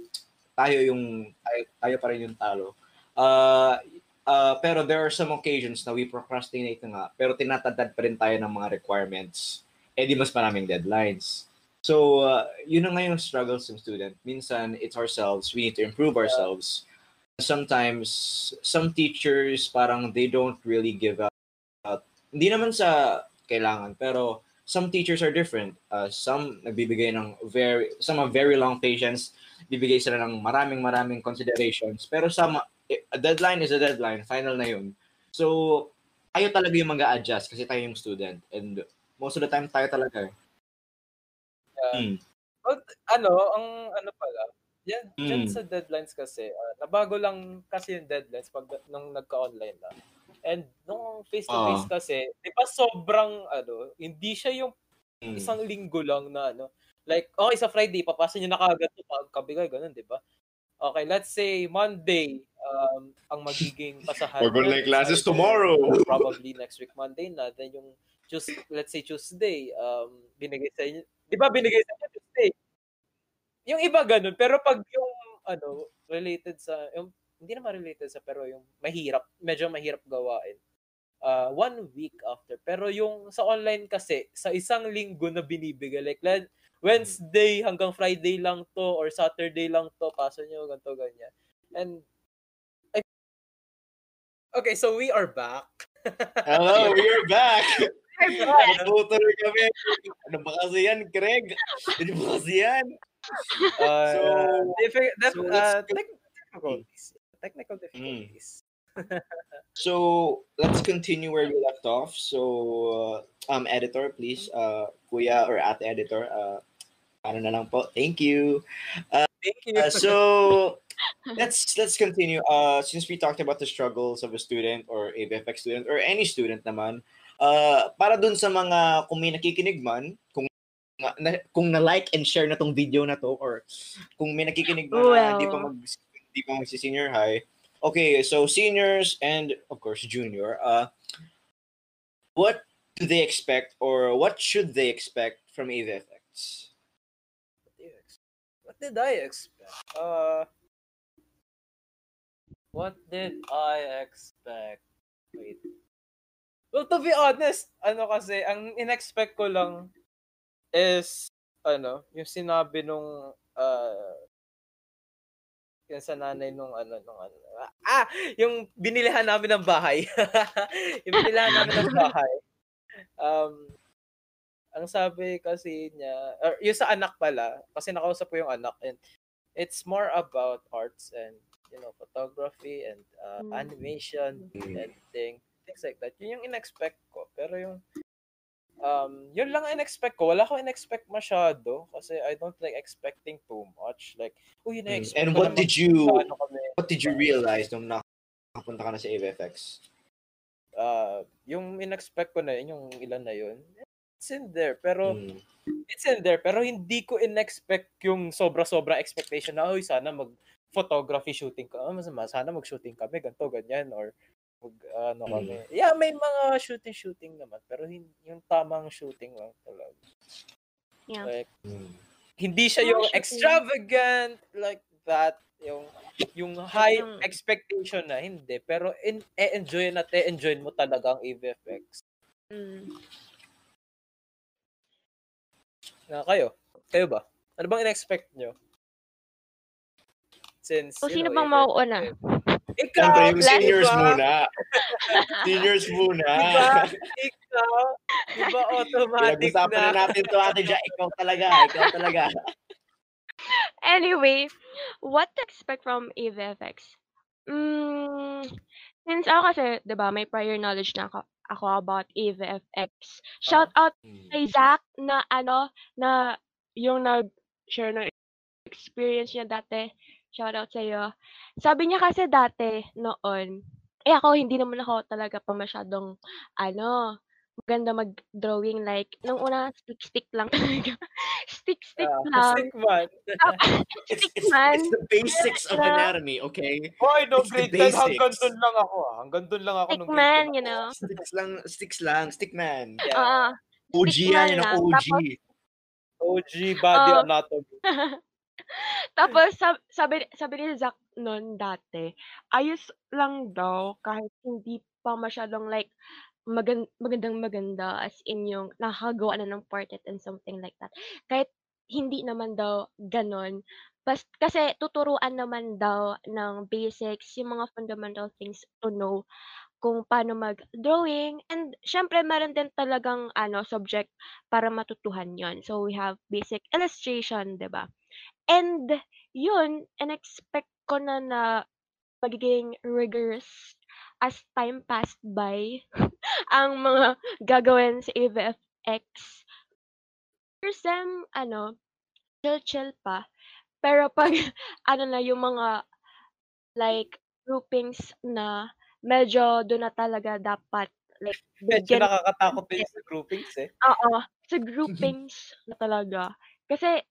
tayo yung tayo, tayo pa rin yung talo. Uh, uh, pero there are some occasions na we procrastinate na nga pero tinatadad pa rin tayo ng mga requirements. Eh di mas maraming deadlines. So, uh, yun na nga yung struggles ng student. Minsan, it's ourselves. We need to improve ourselves. Sometimes, some teachers, parang they don't really give up. Hindi naman sa kailangan, pero some teachers are different. Uh, some nagbibigay ng very, some have very long patience. Bibigay sila ng maraming maraming considerations. Pero some, eh, a deadline is a deadline. Final na yun. So, tayo talaga yung mag adjust kasi tayo yung student. And most of the time, tayo talaga. eh. Mm. Well, ano, ang ano pala, yan, dyan Mm. sa deadlines kasi, ah, nabago lang kasi yung deadlines pag nung nagka-online na. And nung face-to-face Ah. kasi, di ba sobrang, ano, hindi siya yung Mm. isang linggo lang na, ano, like, okay, sa Friday, papasa nyo na kagad ito, pagkabigay, ganun, di ba? Okay, let's say Monday, um, ang magiging pasahan. We're nun like classes tomorrow. Probably next week Monday na. Then yung, just, let's say Tuesday, um, binigay sa inyo. Di ba binigay sa inyo Tuesday? Yung iba ganun. Pero pag yung, ano, related sa, yung, hindi naman related sa, pero yung mahirap, medyo mahirap gawain. Uh, one week after. Pero yung sa online kasi, sa isang linggo na binibigay, like, Wednesday hanggang Friday lang to or Saturday lang to, paso nyo, ganito, ganyan. And, I, okay, so we are back. Hello, we're back! Natutuloy kami. Ano ba kasi yan, Craig? Ano ba kasi yan? Uh, So- diffi- def- so uh, difficulties. Technical Hmm. difficulties. So, let's continue where we left off. So, uh, um, editor, please, uh, kuya or ate editor, uh, ano na lang po. Thank you. Thank you. Uh, so let's let's continue. Uh, since we talked about the struggles of a student or a VFX student or any student naman, uh, para dun sa mga kung may nakikinig man, kung na, kung na-like and share na tong video na to or kung may nakikinig na hindi pa Well. mag hindi pa magsi senior high. Okay, so seniors and of course junior, uh what do they expect or what should they expect from a VFX? What did I expect? Uh, what did I expect? Wait. Well, to be honest, ano kasi, ang in-expect ko lang is, ano, yung sinabi nung, uh, yung sa nanay nung ano, nung ano, ah, yung binilihan namin ng bahay. yung binilihan namin ng bahay. Um, ang sabi kasi niya, or yung sa anak pala, kasi nakausap ko yung anak, and it's more about arts and, you know, photography and uh, Mm. animation, Mm. editing, things like that. Yun yung in-expect ko. Pero yung, um, yun lang ang in-expect ko. Wala akong in-expect masyado kasi I don't like expecting too much. Like, uy, yun Mm. na-expect And ko what did you mag- ano kami. what did you realize nung nakapunta ka na sa AVFX? Uh, yung in-expect ko na yun, yung ilan na yun, it's in there. Pero, Mm. it's in there pero hindi ko in-expect yung sobra-sobra expectation na, uy, sana mag-photography shooting ka. Oh, masama, sana mag-shooting kami, ganito, ganyan, or mag, ano Mm. kami. Yeah, may mga shooting-shooting naman, pero hin- yung tamang shooting lang talaga. Yeah. Like, Mm. hindi siya yung shooting. extravagant, like that. Yung yung high Yung- expectation na hindi, pero in, e-enjoy at e-enjoy mo talaga ang AVFX. Mm. Na kayo? Kayo ba? Ano bang in-expect nyo? Since, So, sino know, bang mauuna? Ikaw! Siyempre, yung seniors diba? muna. seniors muna. Diba? Ikaw! Diba automatic na na? natin to, Ate Ja. Ikaw talaga. Ikaw talaga. Anyway, what to expect from AVFX? Mm, since ako kasi, 'di ba, may prior knowledge na ako, ako about AVFX. Shout out kay Zach na ano, na yung nag-share ng experience niya dati. Shout out sa'yo. Sabi niya kasi dati, noon, eh ako, hindi naman ako talaga pa masyadong, ano, maganda mag-drawing. Like, nung una, stick-stick lang talaga. Stick-stick Ah, lang. Sick man. It's, Stick it's, man. it's the basics of Na- anatomy, okay? Hoy, no, It's grade 10 hanggang basics. doon lang ako ah. Hanggang doon lang ako Stick nung man, 10 you know. Sticks lang, sticks lang, stick man. Yeah. Oo. OG Stick yan, yun ang lang. OG. Tapos, OG body Oo. anatomy. Tapos sab- sabi sabi ni Zach noon dati, ayos lang daw kahit hindi pa masyadong like magan magandang maganda as in yung nakakagawa na ng portrait and something like that. Kahit hindi naman daw ganon. Bas, kasi tuturuan naman daw ng basics, yung mga fundamental things to know kung paano mag-drawing. And syempre, meron din talagang ano, subject para matutuhan yon So, we have basic illustration, 'di ba? And yun, and-expect ko na na magiging rigorous as time passed by ang mga gagawin sa AVFX. First sem, ano, chill-chill pa. Pero pag, ano na, yung mga, like, groupings na, medyo doon na talaga dapat, like, Medyo nakakatakot din sa groupings eh. Oo, sa groupings na talaga. Kasi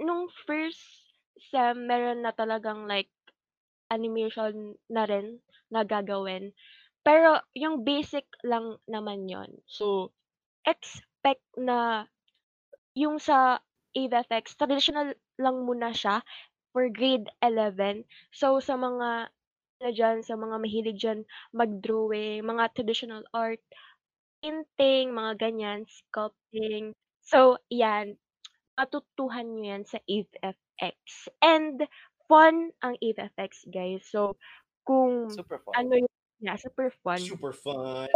nung first sem, meron na talagang like animation na rin na gagawin. Pero yung basic lang naman yon So, expect na yung sa AVFX, traditional lang muna siya for grade 11. So, sa mga na dyan, sa mga mahilig dyan mag-drawing, mga traditional art, painting, mga ganyan, sculpting. So, yan, matutuhan nyo yan sa AVFX. And, fun ang AVFX, guys. So, kung Super fun. ano yung, yeah, super fun. Super fun.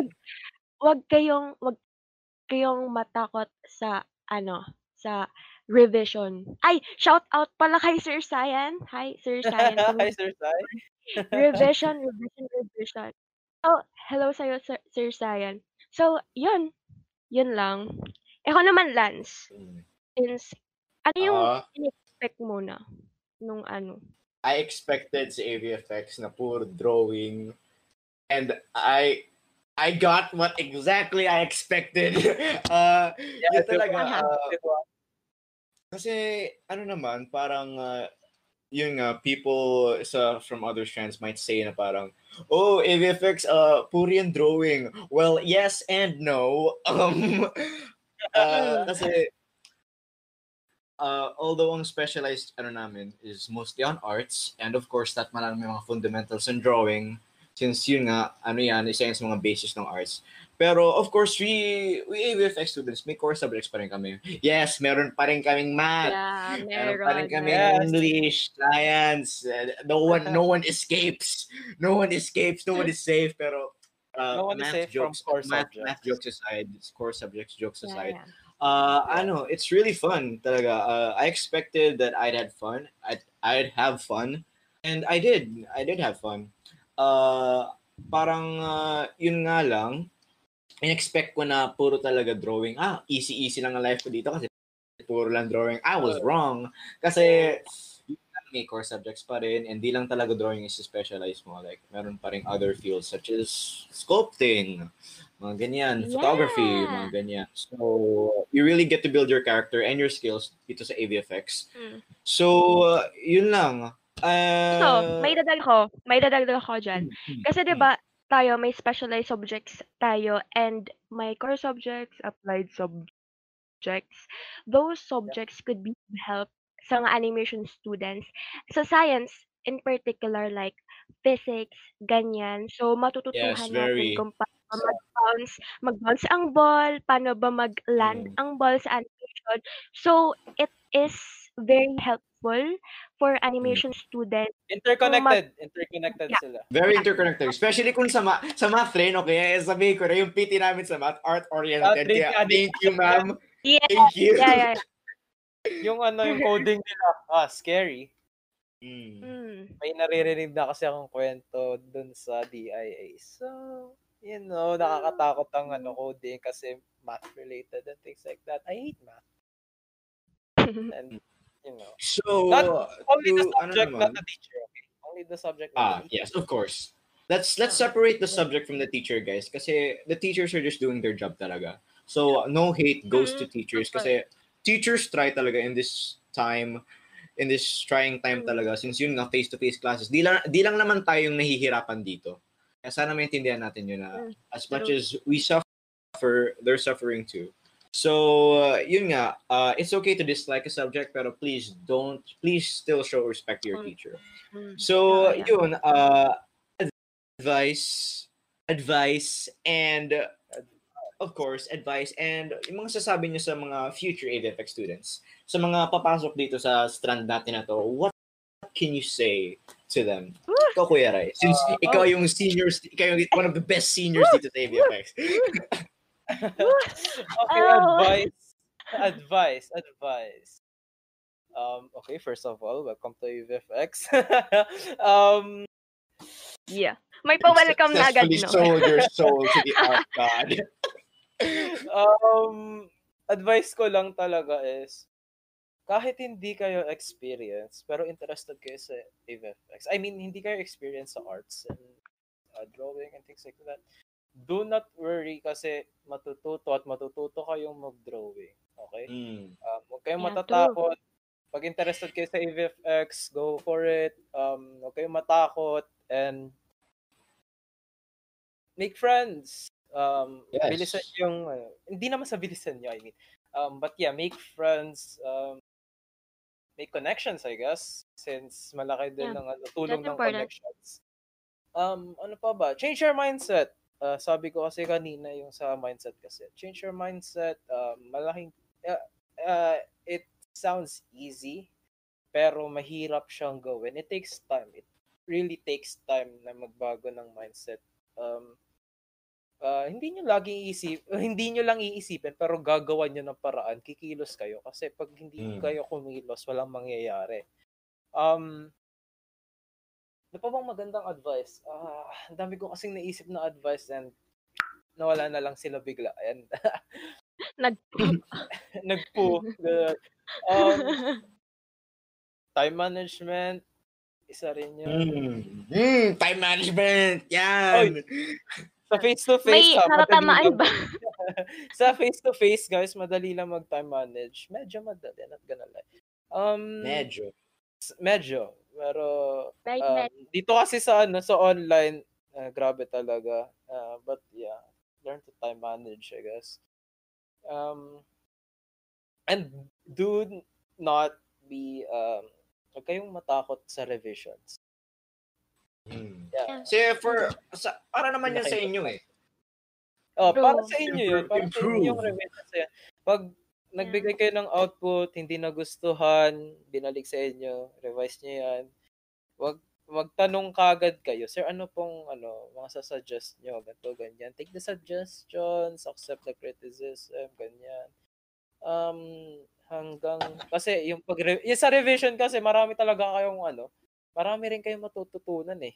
Wag kayong, wag kayong matakot sa, ano, sa revision. Ay, shout out pala kay Sir Sayan. Hi, Sir Sayan. Hi, Sir Sai. revision, revision, revision. Oh, hello sa'yo, Sir, Sir Sayan. So, yun. Yun lang. Ikaw naman, Lance. Since, ano yung Ah, in-expect mo na? Nung ano? I expected sa AVFX na puro drawing and I I got what exactly I expected. uh, Yeah, yun talaga. diba? uh, Diba? kasi ano naman, parang uh, yun nga, people sa from other strands might say na parang, oh, AVFX, uh, puro yan drawing. Well, yes and no. Um, uh, kasi, uh, although ang specialized ano namin is mostly on arts, and of course, that man may mga fundamentals in drawing, since yun nga, ano yan, isa yan sa mga basis ng arts. Pero of course, we, we AVFX students, may core subjects pa rin kami. Yes, meron pa rin kaming math. Yeah, Meron pa rin meron. kami Yes. English, science. uh, No one, no one escapes. No one escapes. No one is safe. Pero uh, No one is math safe from jokes, core math, subjects. math jokes aside, core subjects jokes Yeah, aside. yeah. Uh, I know it's really fun. Talaga. Uh, I expected that I'd had fun. I'd, I'd have fun, and I did. I did have fun. Uh, parang uh, yun nga lang. In-expect ko na puro talaga drawing. Ah, easy-easy lang ang life ko dito kasi puro lang drawing. I was wrong. Kasi may core subjects pa rin and di lang talaga drawing is specialized mo. Like, meron pa rin other fields such as sculpting, mga ganyan, photography, Yeah. mga ganyan. So, you really get to build your character and your skills dito sa AVFX. Mm. So, uh, yun lang. Uh, So, may dadagdag ko. May dadagdag ako dyan. hmm, Kasi hmm. 'di ba tayo may specialized subjects tayo and may core subjects, applied subjects. Those subjects could be help sa mga animation students. Sa science, in particular like physics, ganyan. So Yes, matututuhan natin very. kung paano mag-bounce mag-bounce ang ball, paano ba mag-land Mm. ang ball sa animation. So it is very helpful for Mm. animation students kung mag Interconnected. Interconnected yeah. sila. Very interconnected. Especially kung sa, ma- sa math rin, okay? Eh, sabihin ko na yung PT namin sa math, art-oriented. Patrick, Kaya, ano thank you, ma'am. Yeah, Thank you. yeah, yeah. Yung ano, yung coding nila, ah, scary. Mm. Mm. May naririnig na kasi akong kwento dun sa DIA. So, you know, nakakatakot ang ano, coding kasi math related and things like that. I hate math. And, you know, So, Not only the to, ano subject, naman? not the teacher. Okay? Only the subject, Ah, the yes, of course. Let's let's separate the subject from the teacher, guys. Kasi the teachers are just doing their job talaga. So, no hate goes to teachers kasi teachers try talaga in this time in this trying time talaga since yun nga face-to-face classes. Di lang, di lang naman tayong nahihirapan dito. Kaya sana maintindihan natin yun na as much as we suffer, they're suffering too. So, uh, yun nga, uh, it's okay to dislike a subject pero please don't, please still show respect to your Mm. teacher. Mm. So, yun, uh, advice, advice, and uh, of course, advice and yung mga sasabi niyo sa mga future ADFX students, sa mga papasok dito sa strand natin na to, what can you say to them? Ikaw, Kuya Rai, since Uh, ikaw yung seniors, ikaw yung one of the best seniors dito sa ADFX. okay, Oh. advice. Advice, advice. Um, okay, first of all, welcome to UVFX. um, Yeah. May pa-welcome na agad, Successfully no? sold your soul to the art god. um, advice ko lang talaga is, kahit hindi kayo experience, pero interested kayo sa AVFX. I mean, hindi kayo experience sa arts and uh, drawing and things like that. Do not worry kasi matututo at matututo kayong mag-drawing. Okay? Mm. Um, huwag kayong Yeah, matatakot. Pag interested kayo sa AVFX, go for it. Um, huwag kayong matakot and make friends. Um, Yes. bilisan yung, ano, hindi naman sa bilisan nyo, I mean. Um, but yeah, make friends, um, make connections, I guess, since malaki din Yeah. ng ano, tulong That's ng important. connections. Um, ano pa ba? Change your mindset. Uh, sabi ko kasi kanina yung sa mindset kasi. Change your mindset. Um, malaking, uh, uh, it sounds easy, pero mahirap siyang gawin. It takes time. It really takes time na magbago ng mindset. Um, uh, hindi nyo laging iisip, hindi nyo lang iisipin, pero gagawa nyo ng paraan, kikilos kayo. Kasi pag hindi Mm. kayo kumilos, walang mangyayari. Um, ano pa bang magandang advice? Ah, ang dami ko kasing naisip na advice and nawala na lang sila bigla. Nag nagpo. Ganun. um, time management, isa rin yun. Mm. Mm, time management. Yan. Sa face-to-face, May ha, madali natatamaan lang- ba? sa face-to-face, guys, madali lang mag-time manage. Medyo madali, not gonna lie. Um, Medyo. medyo. Pero, um, med- dito kasi sa, ano, sa online, uh, grabe talaga. Uh, but yeah, learn to time manage, I guess. Um, and do not be, um, huwag kayong matakot sa revisions. Mm. Yeah. Kasi for, sa, para naman yan sa inyo eh. Oh, para sa inyo yun. Para sa inyo yung revisions yan. Pag nagbigay kayo ng output, hindi nagustuhan, binalik sa inyo, revise nyo yan. Wag magtanong kagad kayo, sir, ano pong ano, mga sasuggest nyo, ganito, ganyan. Take the suggestions, accept the criticism, ganyan. Um, hanggang, kasi yung pag, yung sa revision kasi, marami talaga kayong ano, marami rin kayong matututunan eh.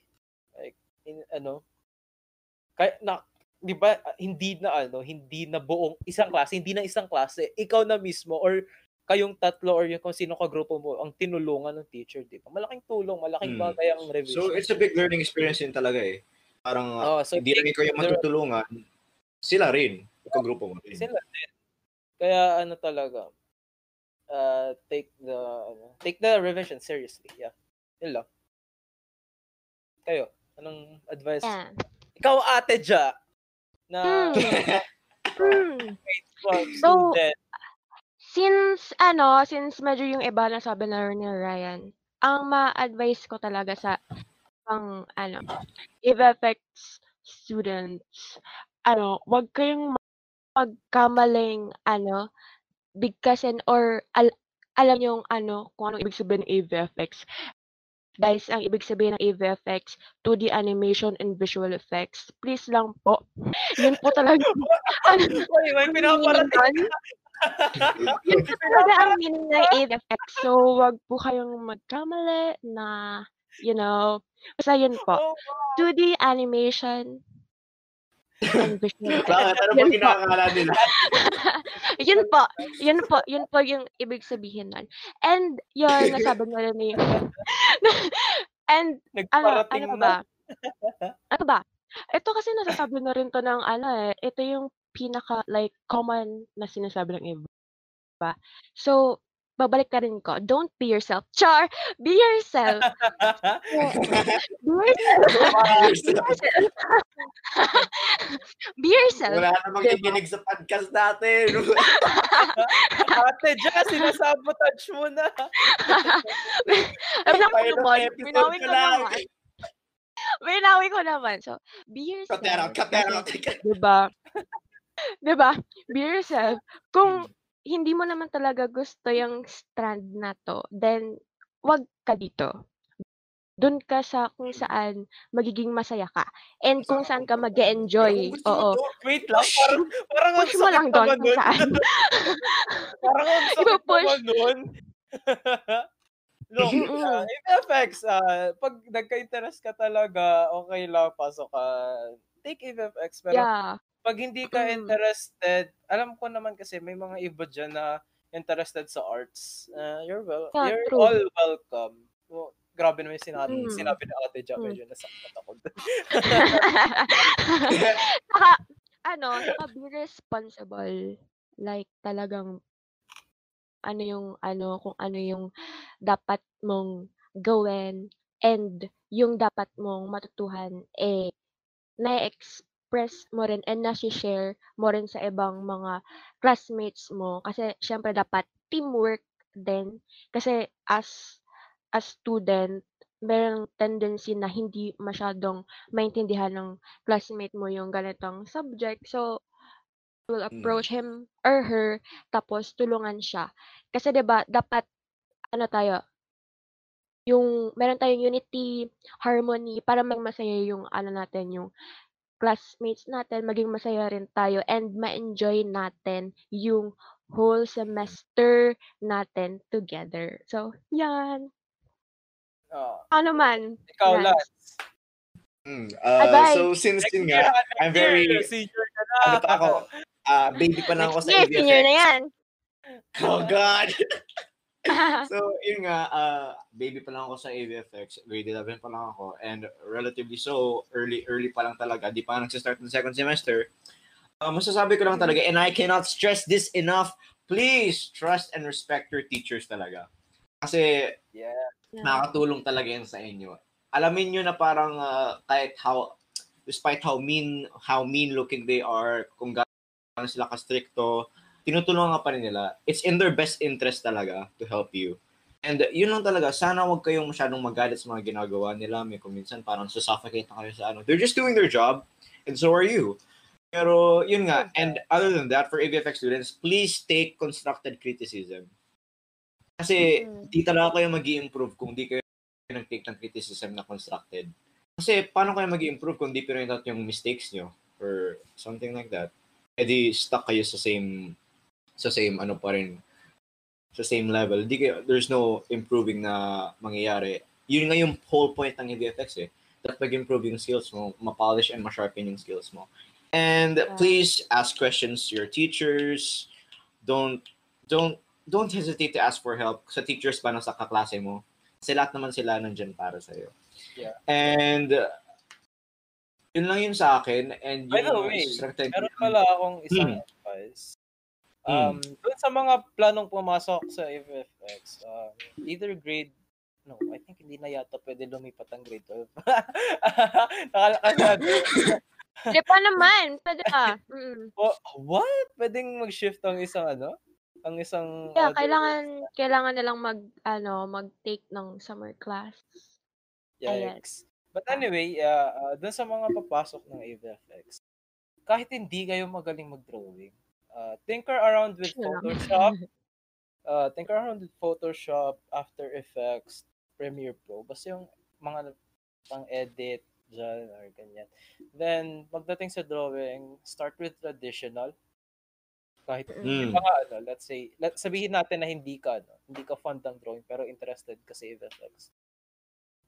Like, in, ano, kaya, na, di ba, ah, hindi na ano, hindi na buong isang klase, hindi na isang klase, ikaw na mismo or kayong tatlo or yung kung sino ka grupo mo ang tinulungan ng teacher, di ba? Malaking tulong, malaking Hmm. bagay ang revision. So, it's a big learning experience din talaga eh. Parang, Oh, so hindi lang ikaw yung matutulungan, sila rin. Yung grupo mo rin. sila din. Kaya ano talaga, uh, take the ano, take the revision seriously. Yeah. Yun lang. Kayo, anong advice? Yeah. Ikaw ate Ja na from So. Since, ano, since medyo yung iba na sabi na rin ni Ryan, ang ma-advise ko talaga sa pang ano, effects students, ano, wag kayong magkamaling ano, bigkasin or al alam yung ano, kung anong ibig sabihin ng AVFX. Guys, ang ibig sabihin ng AVFX, 2D animation and visual effects. Please lang po. Yun po talaga. ano, Uy, may pinaparating yun, yun po talaga ang meaning ng AVFX. So, wag po kayong magkamali na, you know, basta yun po. Oh, 2D animation effects. Bakit? Ano ba Yun po. kinakakala nila? yun po, yun po, yun po yung ibig sabihin nun. And yun, nasabi na rin ni And ano, ano pa ba? Ano ba? Ito kasi nasasabi na rin to ng ano eh, ito yung pinaka like common na sinasabi ng iba. So, babalik ka rin ko. Don't be yourself. Char! Be yourself. Be yourself. Be yourself. Wala na makikinig sa podcast natin. Ate Jess, sinasabotage mo na. Ko Pilot naman. Binawi ko lang. naman. Binawi ko naman. So, be yourself. Cut that out, cut that out. Diba? Diba? Be yourself. Kung hindi mo naman talaga gusto yung strand na to, then wag ka dito. Doon ka sa kung saan magiging masaya ka. And kung saan ka mag enjoy Oo. Wait lang, parang, parang ang Push mo lang doon kung saan. Parang ang sakit naman nun. Look, uh, FFX, ah, pag nagka-interest ka talaga, okay lang, pasok ka. Take FFX, pero Yeah. Pag hindi ka Mm. interested, alam ko naman kasi may mga iba dyan na interested sa arts. Uh, you're well, Yeah, you're true. all welcome. Well, grabe naman yung sinabi, Mm. sinabi ni Ate Jack, Mm. medyo nasakit ako. saka, ano, saka be responsible. Like, talagang, ano yung, ano, kung ano yung dapat mong gawin and yung dapat mong matutuhan, eh, na-express mo rin and na-share mo rin sa ibang mga classmates mo. Kasi, syempre, dapat teamwork din. Kasi, as, as student, merong tendency na hindi masyadong maintindihan ng classmate mo yung ganitong subject. So, will approach him or her, tapos tulungan siya. Kasi 'di ba dapat ano tayo, yung meron tayong unity, harmony para maging masaya yung ano natin, yung classmates natin, maging masaya rin tayo and ma-enjoy natin yung whole semester natin together. So, yan. Ah, Ano man. ikaw, Lance. Lance. Mm, uh, so since yun nga, I'm very, year, senior ka na. ano pa ako, ah, baby pa lang ako sa year, senior na ABFX. yan. Oh God! so, yun nga, uh, baby pa lang ako sa ABFX, grade 11 pa lang ako, and relatively so, early, early pa lang talaga, di pa nagsistart ng second semester. Uh, masasabi ko lang talaga, and I cannot stress this enough, please trust and respect your teachers talaga. Kasi Yeah. Nakakatulong talaga yan sa inyo. Alamin nyo na parang uh, kahit how, despite how mean, how mean looking they are, kung gaano sila ka-stricto, tinutulungan ka pa rin nila. It's in their best interest talaga to help you. And yun lang talaga, sana wag kayong masyadong magalit sa mga ginagawa nila. May kung minsan parang susuffocate na kayo sa ano. They're just doing their job, and so are you. Pero yun nga, and other than that, for ABFX students, please take constructed criticism. Kasi Mm. di talaga kayo mag improve kung di kayo nag-take ng criticism na constructed. Kasi paano kayo mag improve kung di pinpoint out yung mistakes nyo or something like that? Eh di stuck kayo sa same sa same ano pa rin sa same level. Di kayo, there's no improving na mangyayari. Yun nga yung whole point ng VFX eh. Dapat mag-improve yung skills mo, ma-polish and ma-sharpen yung skills mo. And Yeah. please ask questions to your teachers. Don't don't don't hesitate to ask for help sa teachers pa na sa kaklase mo. Kasi lahat naman sila nandyan para sa'yo. Yeah. And uh, yun lang yun sa akin. And By yun the yung way, Meron pala akong isang Mm. advice. Um, Doon sa mga planong pumasok sa FFX, um, either grade, no, I think hindi na yata pwede lumipat ang grade 12. Nakalakasad. Di pa naman. Pwede pa. Mm. oh, what? Pwedeng mag-shift ang isang ano? ang isang Yeah, other- kailangan kailangan nilang mag ano, mag-take ng summer class. Ayan. Yikes. But anyway, uh, uh, dun sa mga papasok ng AVFX, kahit hindi kayo magaling mag-drawing, uh, tinker around with. Photoshop, uh, tinker around with Photoshop, After Effects, Premiere Pro, basta yung mga pang-edit dyan or ganyan. Then, pagdating sa drawing, start with traditional. Kahit Mm. mga ano, let's say, let, sabihin natin na hindi ka, ano, hindi ka fond ng drawing pero interested ka sa AVFX.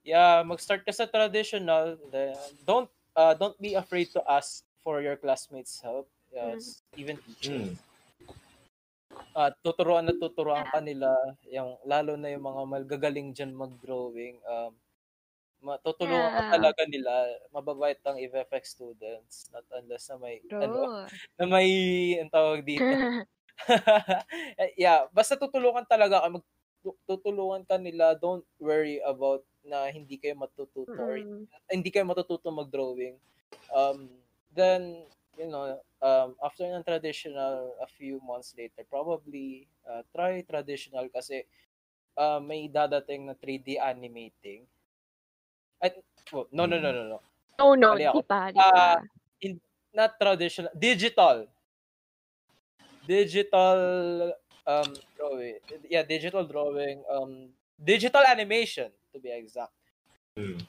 Yeah, mag-start ka sa traditional, then don't uh, don't be afraid to ask for your classmates' help. Yes, even teachers. Mm. Uh, tuturuan na tuturuan ka nila, yung, lalo na yung mga magagaling dyan mag-drawing. Um, matutulungan ka Yeah. talaga nila, mababait ang EVFX students, not unless na may, ano, True. na may, ang tawag dito, yeah, basta tutulungan talaga ka, mag, tutulungan ka nila, don't worry about na hindi kayo matututo or Mm. hindi kayo matututo mag-drawing. Um, then, you know, um, after ng traditional, a few months later, probably uh, try traditional kasi uh, may dadating na 3D animating. At, oh, no, no, no, no, no. No, no, Mali di pa, di Ah, pa. Not traditional, digital. Digital um drawing. Yeah, digital drawing. Um digital animation to be exact. Mm.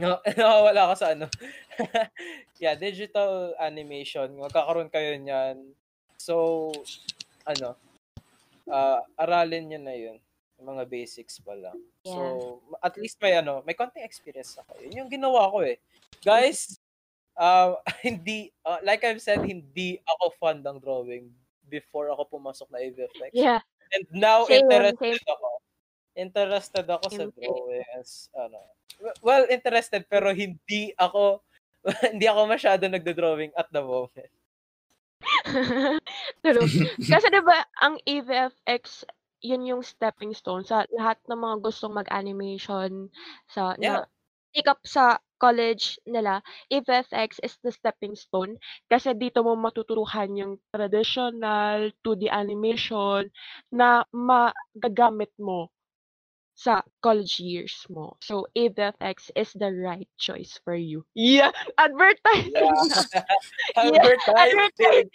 No, nawawala ka sa ano. yeah, digital animation. Magkakaroon kayo niyan. So, ano, uh, aralin niyo na yun. Mga basics pa lang. So, at least may ano, may konting experience na kayo. Yun yung ginawa ko eh. Guys, uh, hindi, uh, like I've said, hindi ako fan ng drawing before ako pumasok na AVFX. Yeah. And now, Same, interested same. ako. Interested ako sa Same. drawing as, ano, well, interested, pero hindi ako, hindi ako masyado nagdo-drawing at the moment. True. Kasi 'di ba ang AVFX yun yung stepping stone sa lahat ng mga gustong mag-animation sa Yeah. na up sa college nila. AVFX is the stepping stone kasi dito mo matuturuhan yung traditional 2D animation na magagamit mo sa college years mo. So AVFX is the right choice for you. Yeah, advertising. Yeah. Yeah, Advertising. advertising.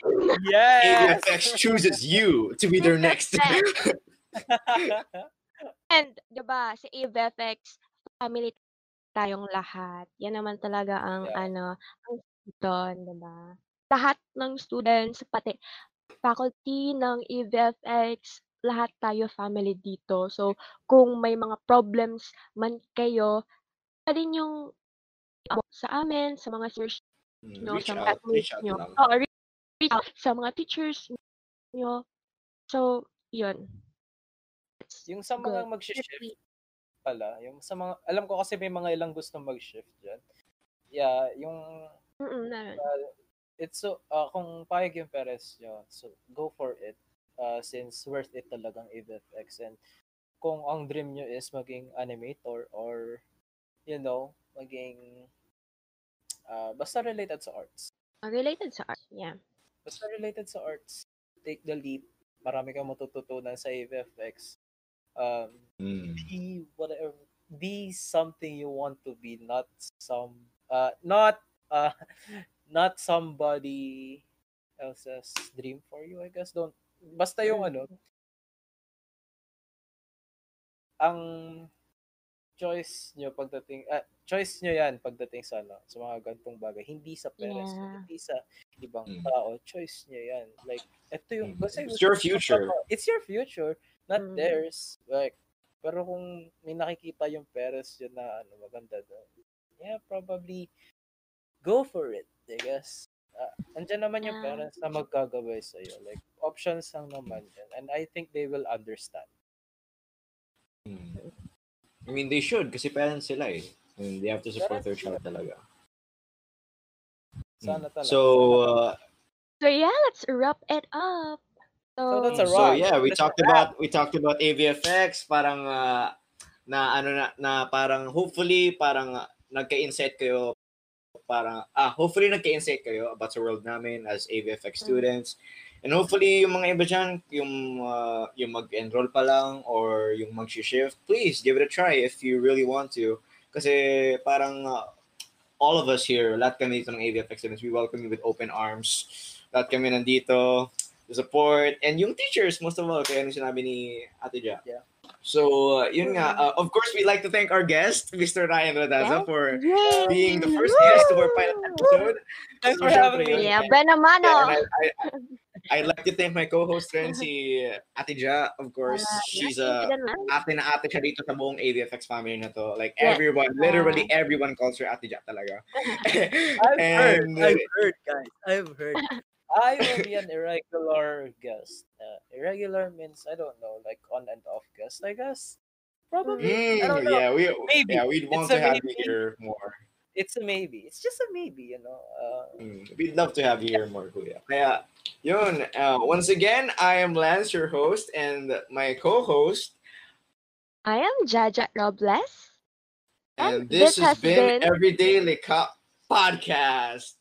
Yes. AVFX chooses you to be their next. And, 'di ba, sa AVFX, family tayong lahat. Yan naman talaga ang Yeah. ano, ang doon, 'di ba? Lahat ng students, pati faculty ng AVFX, lahat tayo family dito. So, kung may mga problems man kayo, pwede niyong i-abot sa amin, sa mga seniors Mm, nyo, reach sa mga out, reach out nyo. lang. Oo, reach out sa mga teachers nyo. So, yun. It's yung sa mga good. mag-shift pala, yung sa mga, alam ko kasi may mga ilang gusto mag-shift dyan. Yeah, yung, Mm, meron. it's so, uh, kung payag yung parents nyo, so go for it. Uh, since worth it talagang AVFX. And kung ang dream nyo is maging animator or, you know, maging, uh, basta related sa arts. Related sa art, yeah. Basta related sa arts, take the leap. Marami kang matututunan sa AVFX. Um, Mm. be whatever be something you want to be not some uh not uh not somebody else's dream for you I guess don't basta yung ano ang choice nyo pagdating ah, choice nyo yan pagdating sa ano, sa mga gantong bagay hindi sa parents Yeah. hindi sa ibang Mm. tao choice nyo yan like ito yung Mm. basta It's your future. it's your future not Mm. theirs like pero kung may nakikita yung parents yun na ano maganda doon yeah probably go for it I guess uh, andyan naman yung Yeah. parents na magkagabay sa iyo like options lang naman yan and I think they will understand Mm. I mean, they should kasi parents sila eh. And they have to support their child talaga. sana Mm. talaga So, uh, So yeah, let's wrap it up. So that's a so wrap. yeah, we That's talked about we talked about AVFX parang uh, na ano na, na parang hopefully parang uh, nagka-insight kayo parang ah hopefully nagka-insight kayo about sa world namin as AVFX Mm. students And hopefully, yung mga iba dyan, yung, uh, yung mag-enroll pa lang or yung mag-shift, please give it a try if you really want to. Kasi parang uh, all of us here, lahat kami dito ng AVF Excellence, we welcome you with open arms. Lahat kami nandito, to support, and yung teachers, most of all, kaya yung sinabi ni Ate Ja. Yeah. So, uh, yun nga. Uh, of course, we'd like to thank our guest, Mr. Ryan Radaza, Yes. for Yay! being the first guest of our pilot episode. Thanks So, for having me. Yeah, ba naman, Yeah, oh. and I, I, I'd like to thank my co-host rin, si Ate Ja. Of course, Ah, she's yes, a yun naman. ate na ate siya dito sa buong AVFX family na to. Like Yeah. everyone, literally everyone calls her Ate Ja talaga. I've heard. I've heard, guys. I've heard. I will be an irregular guest. Uh, irregular means I don't know, like on and off guest, I guess. Probably. Mm, I don't know. yeah, we Maybe. yeah, we'd want It's to a have you here more. It's a maybe. It's just a maybe, you know. Uh, Mm, we'd love to have you here more, Kuya. Kaya, yun. Uh, once again, I am Lance, your host, and my co-host, I am Jaja Robles. and And this, this has has been, been- Everyday Lika Podcast.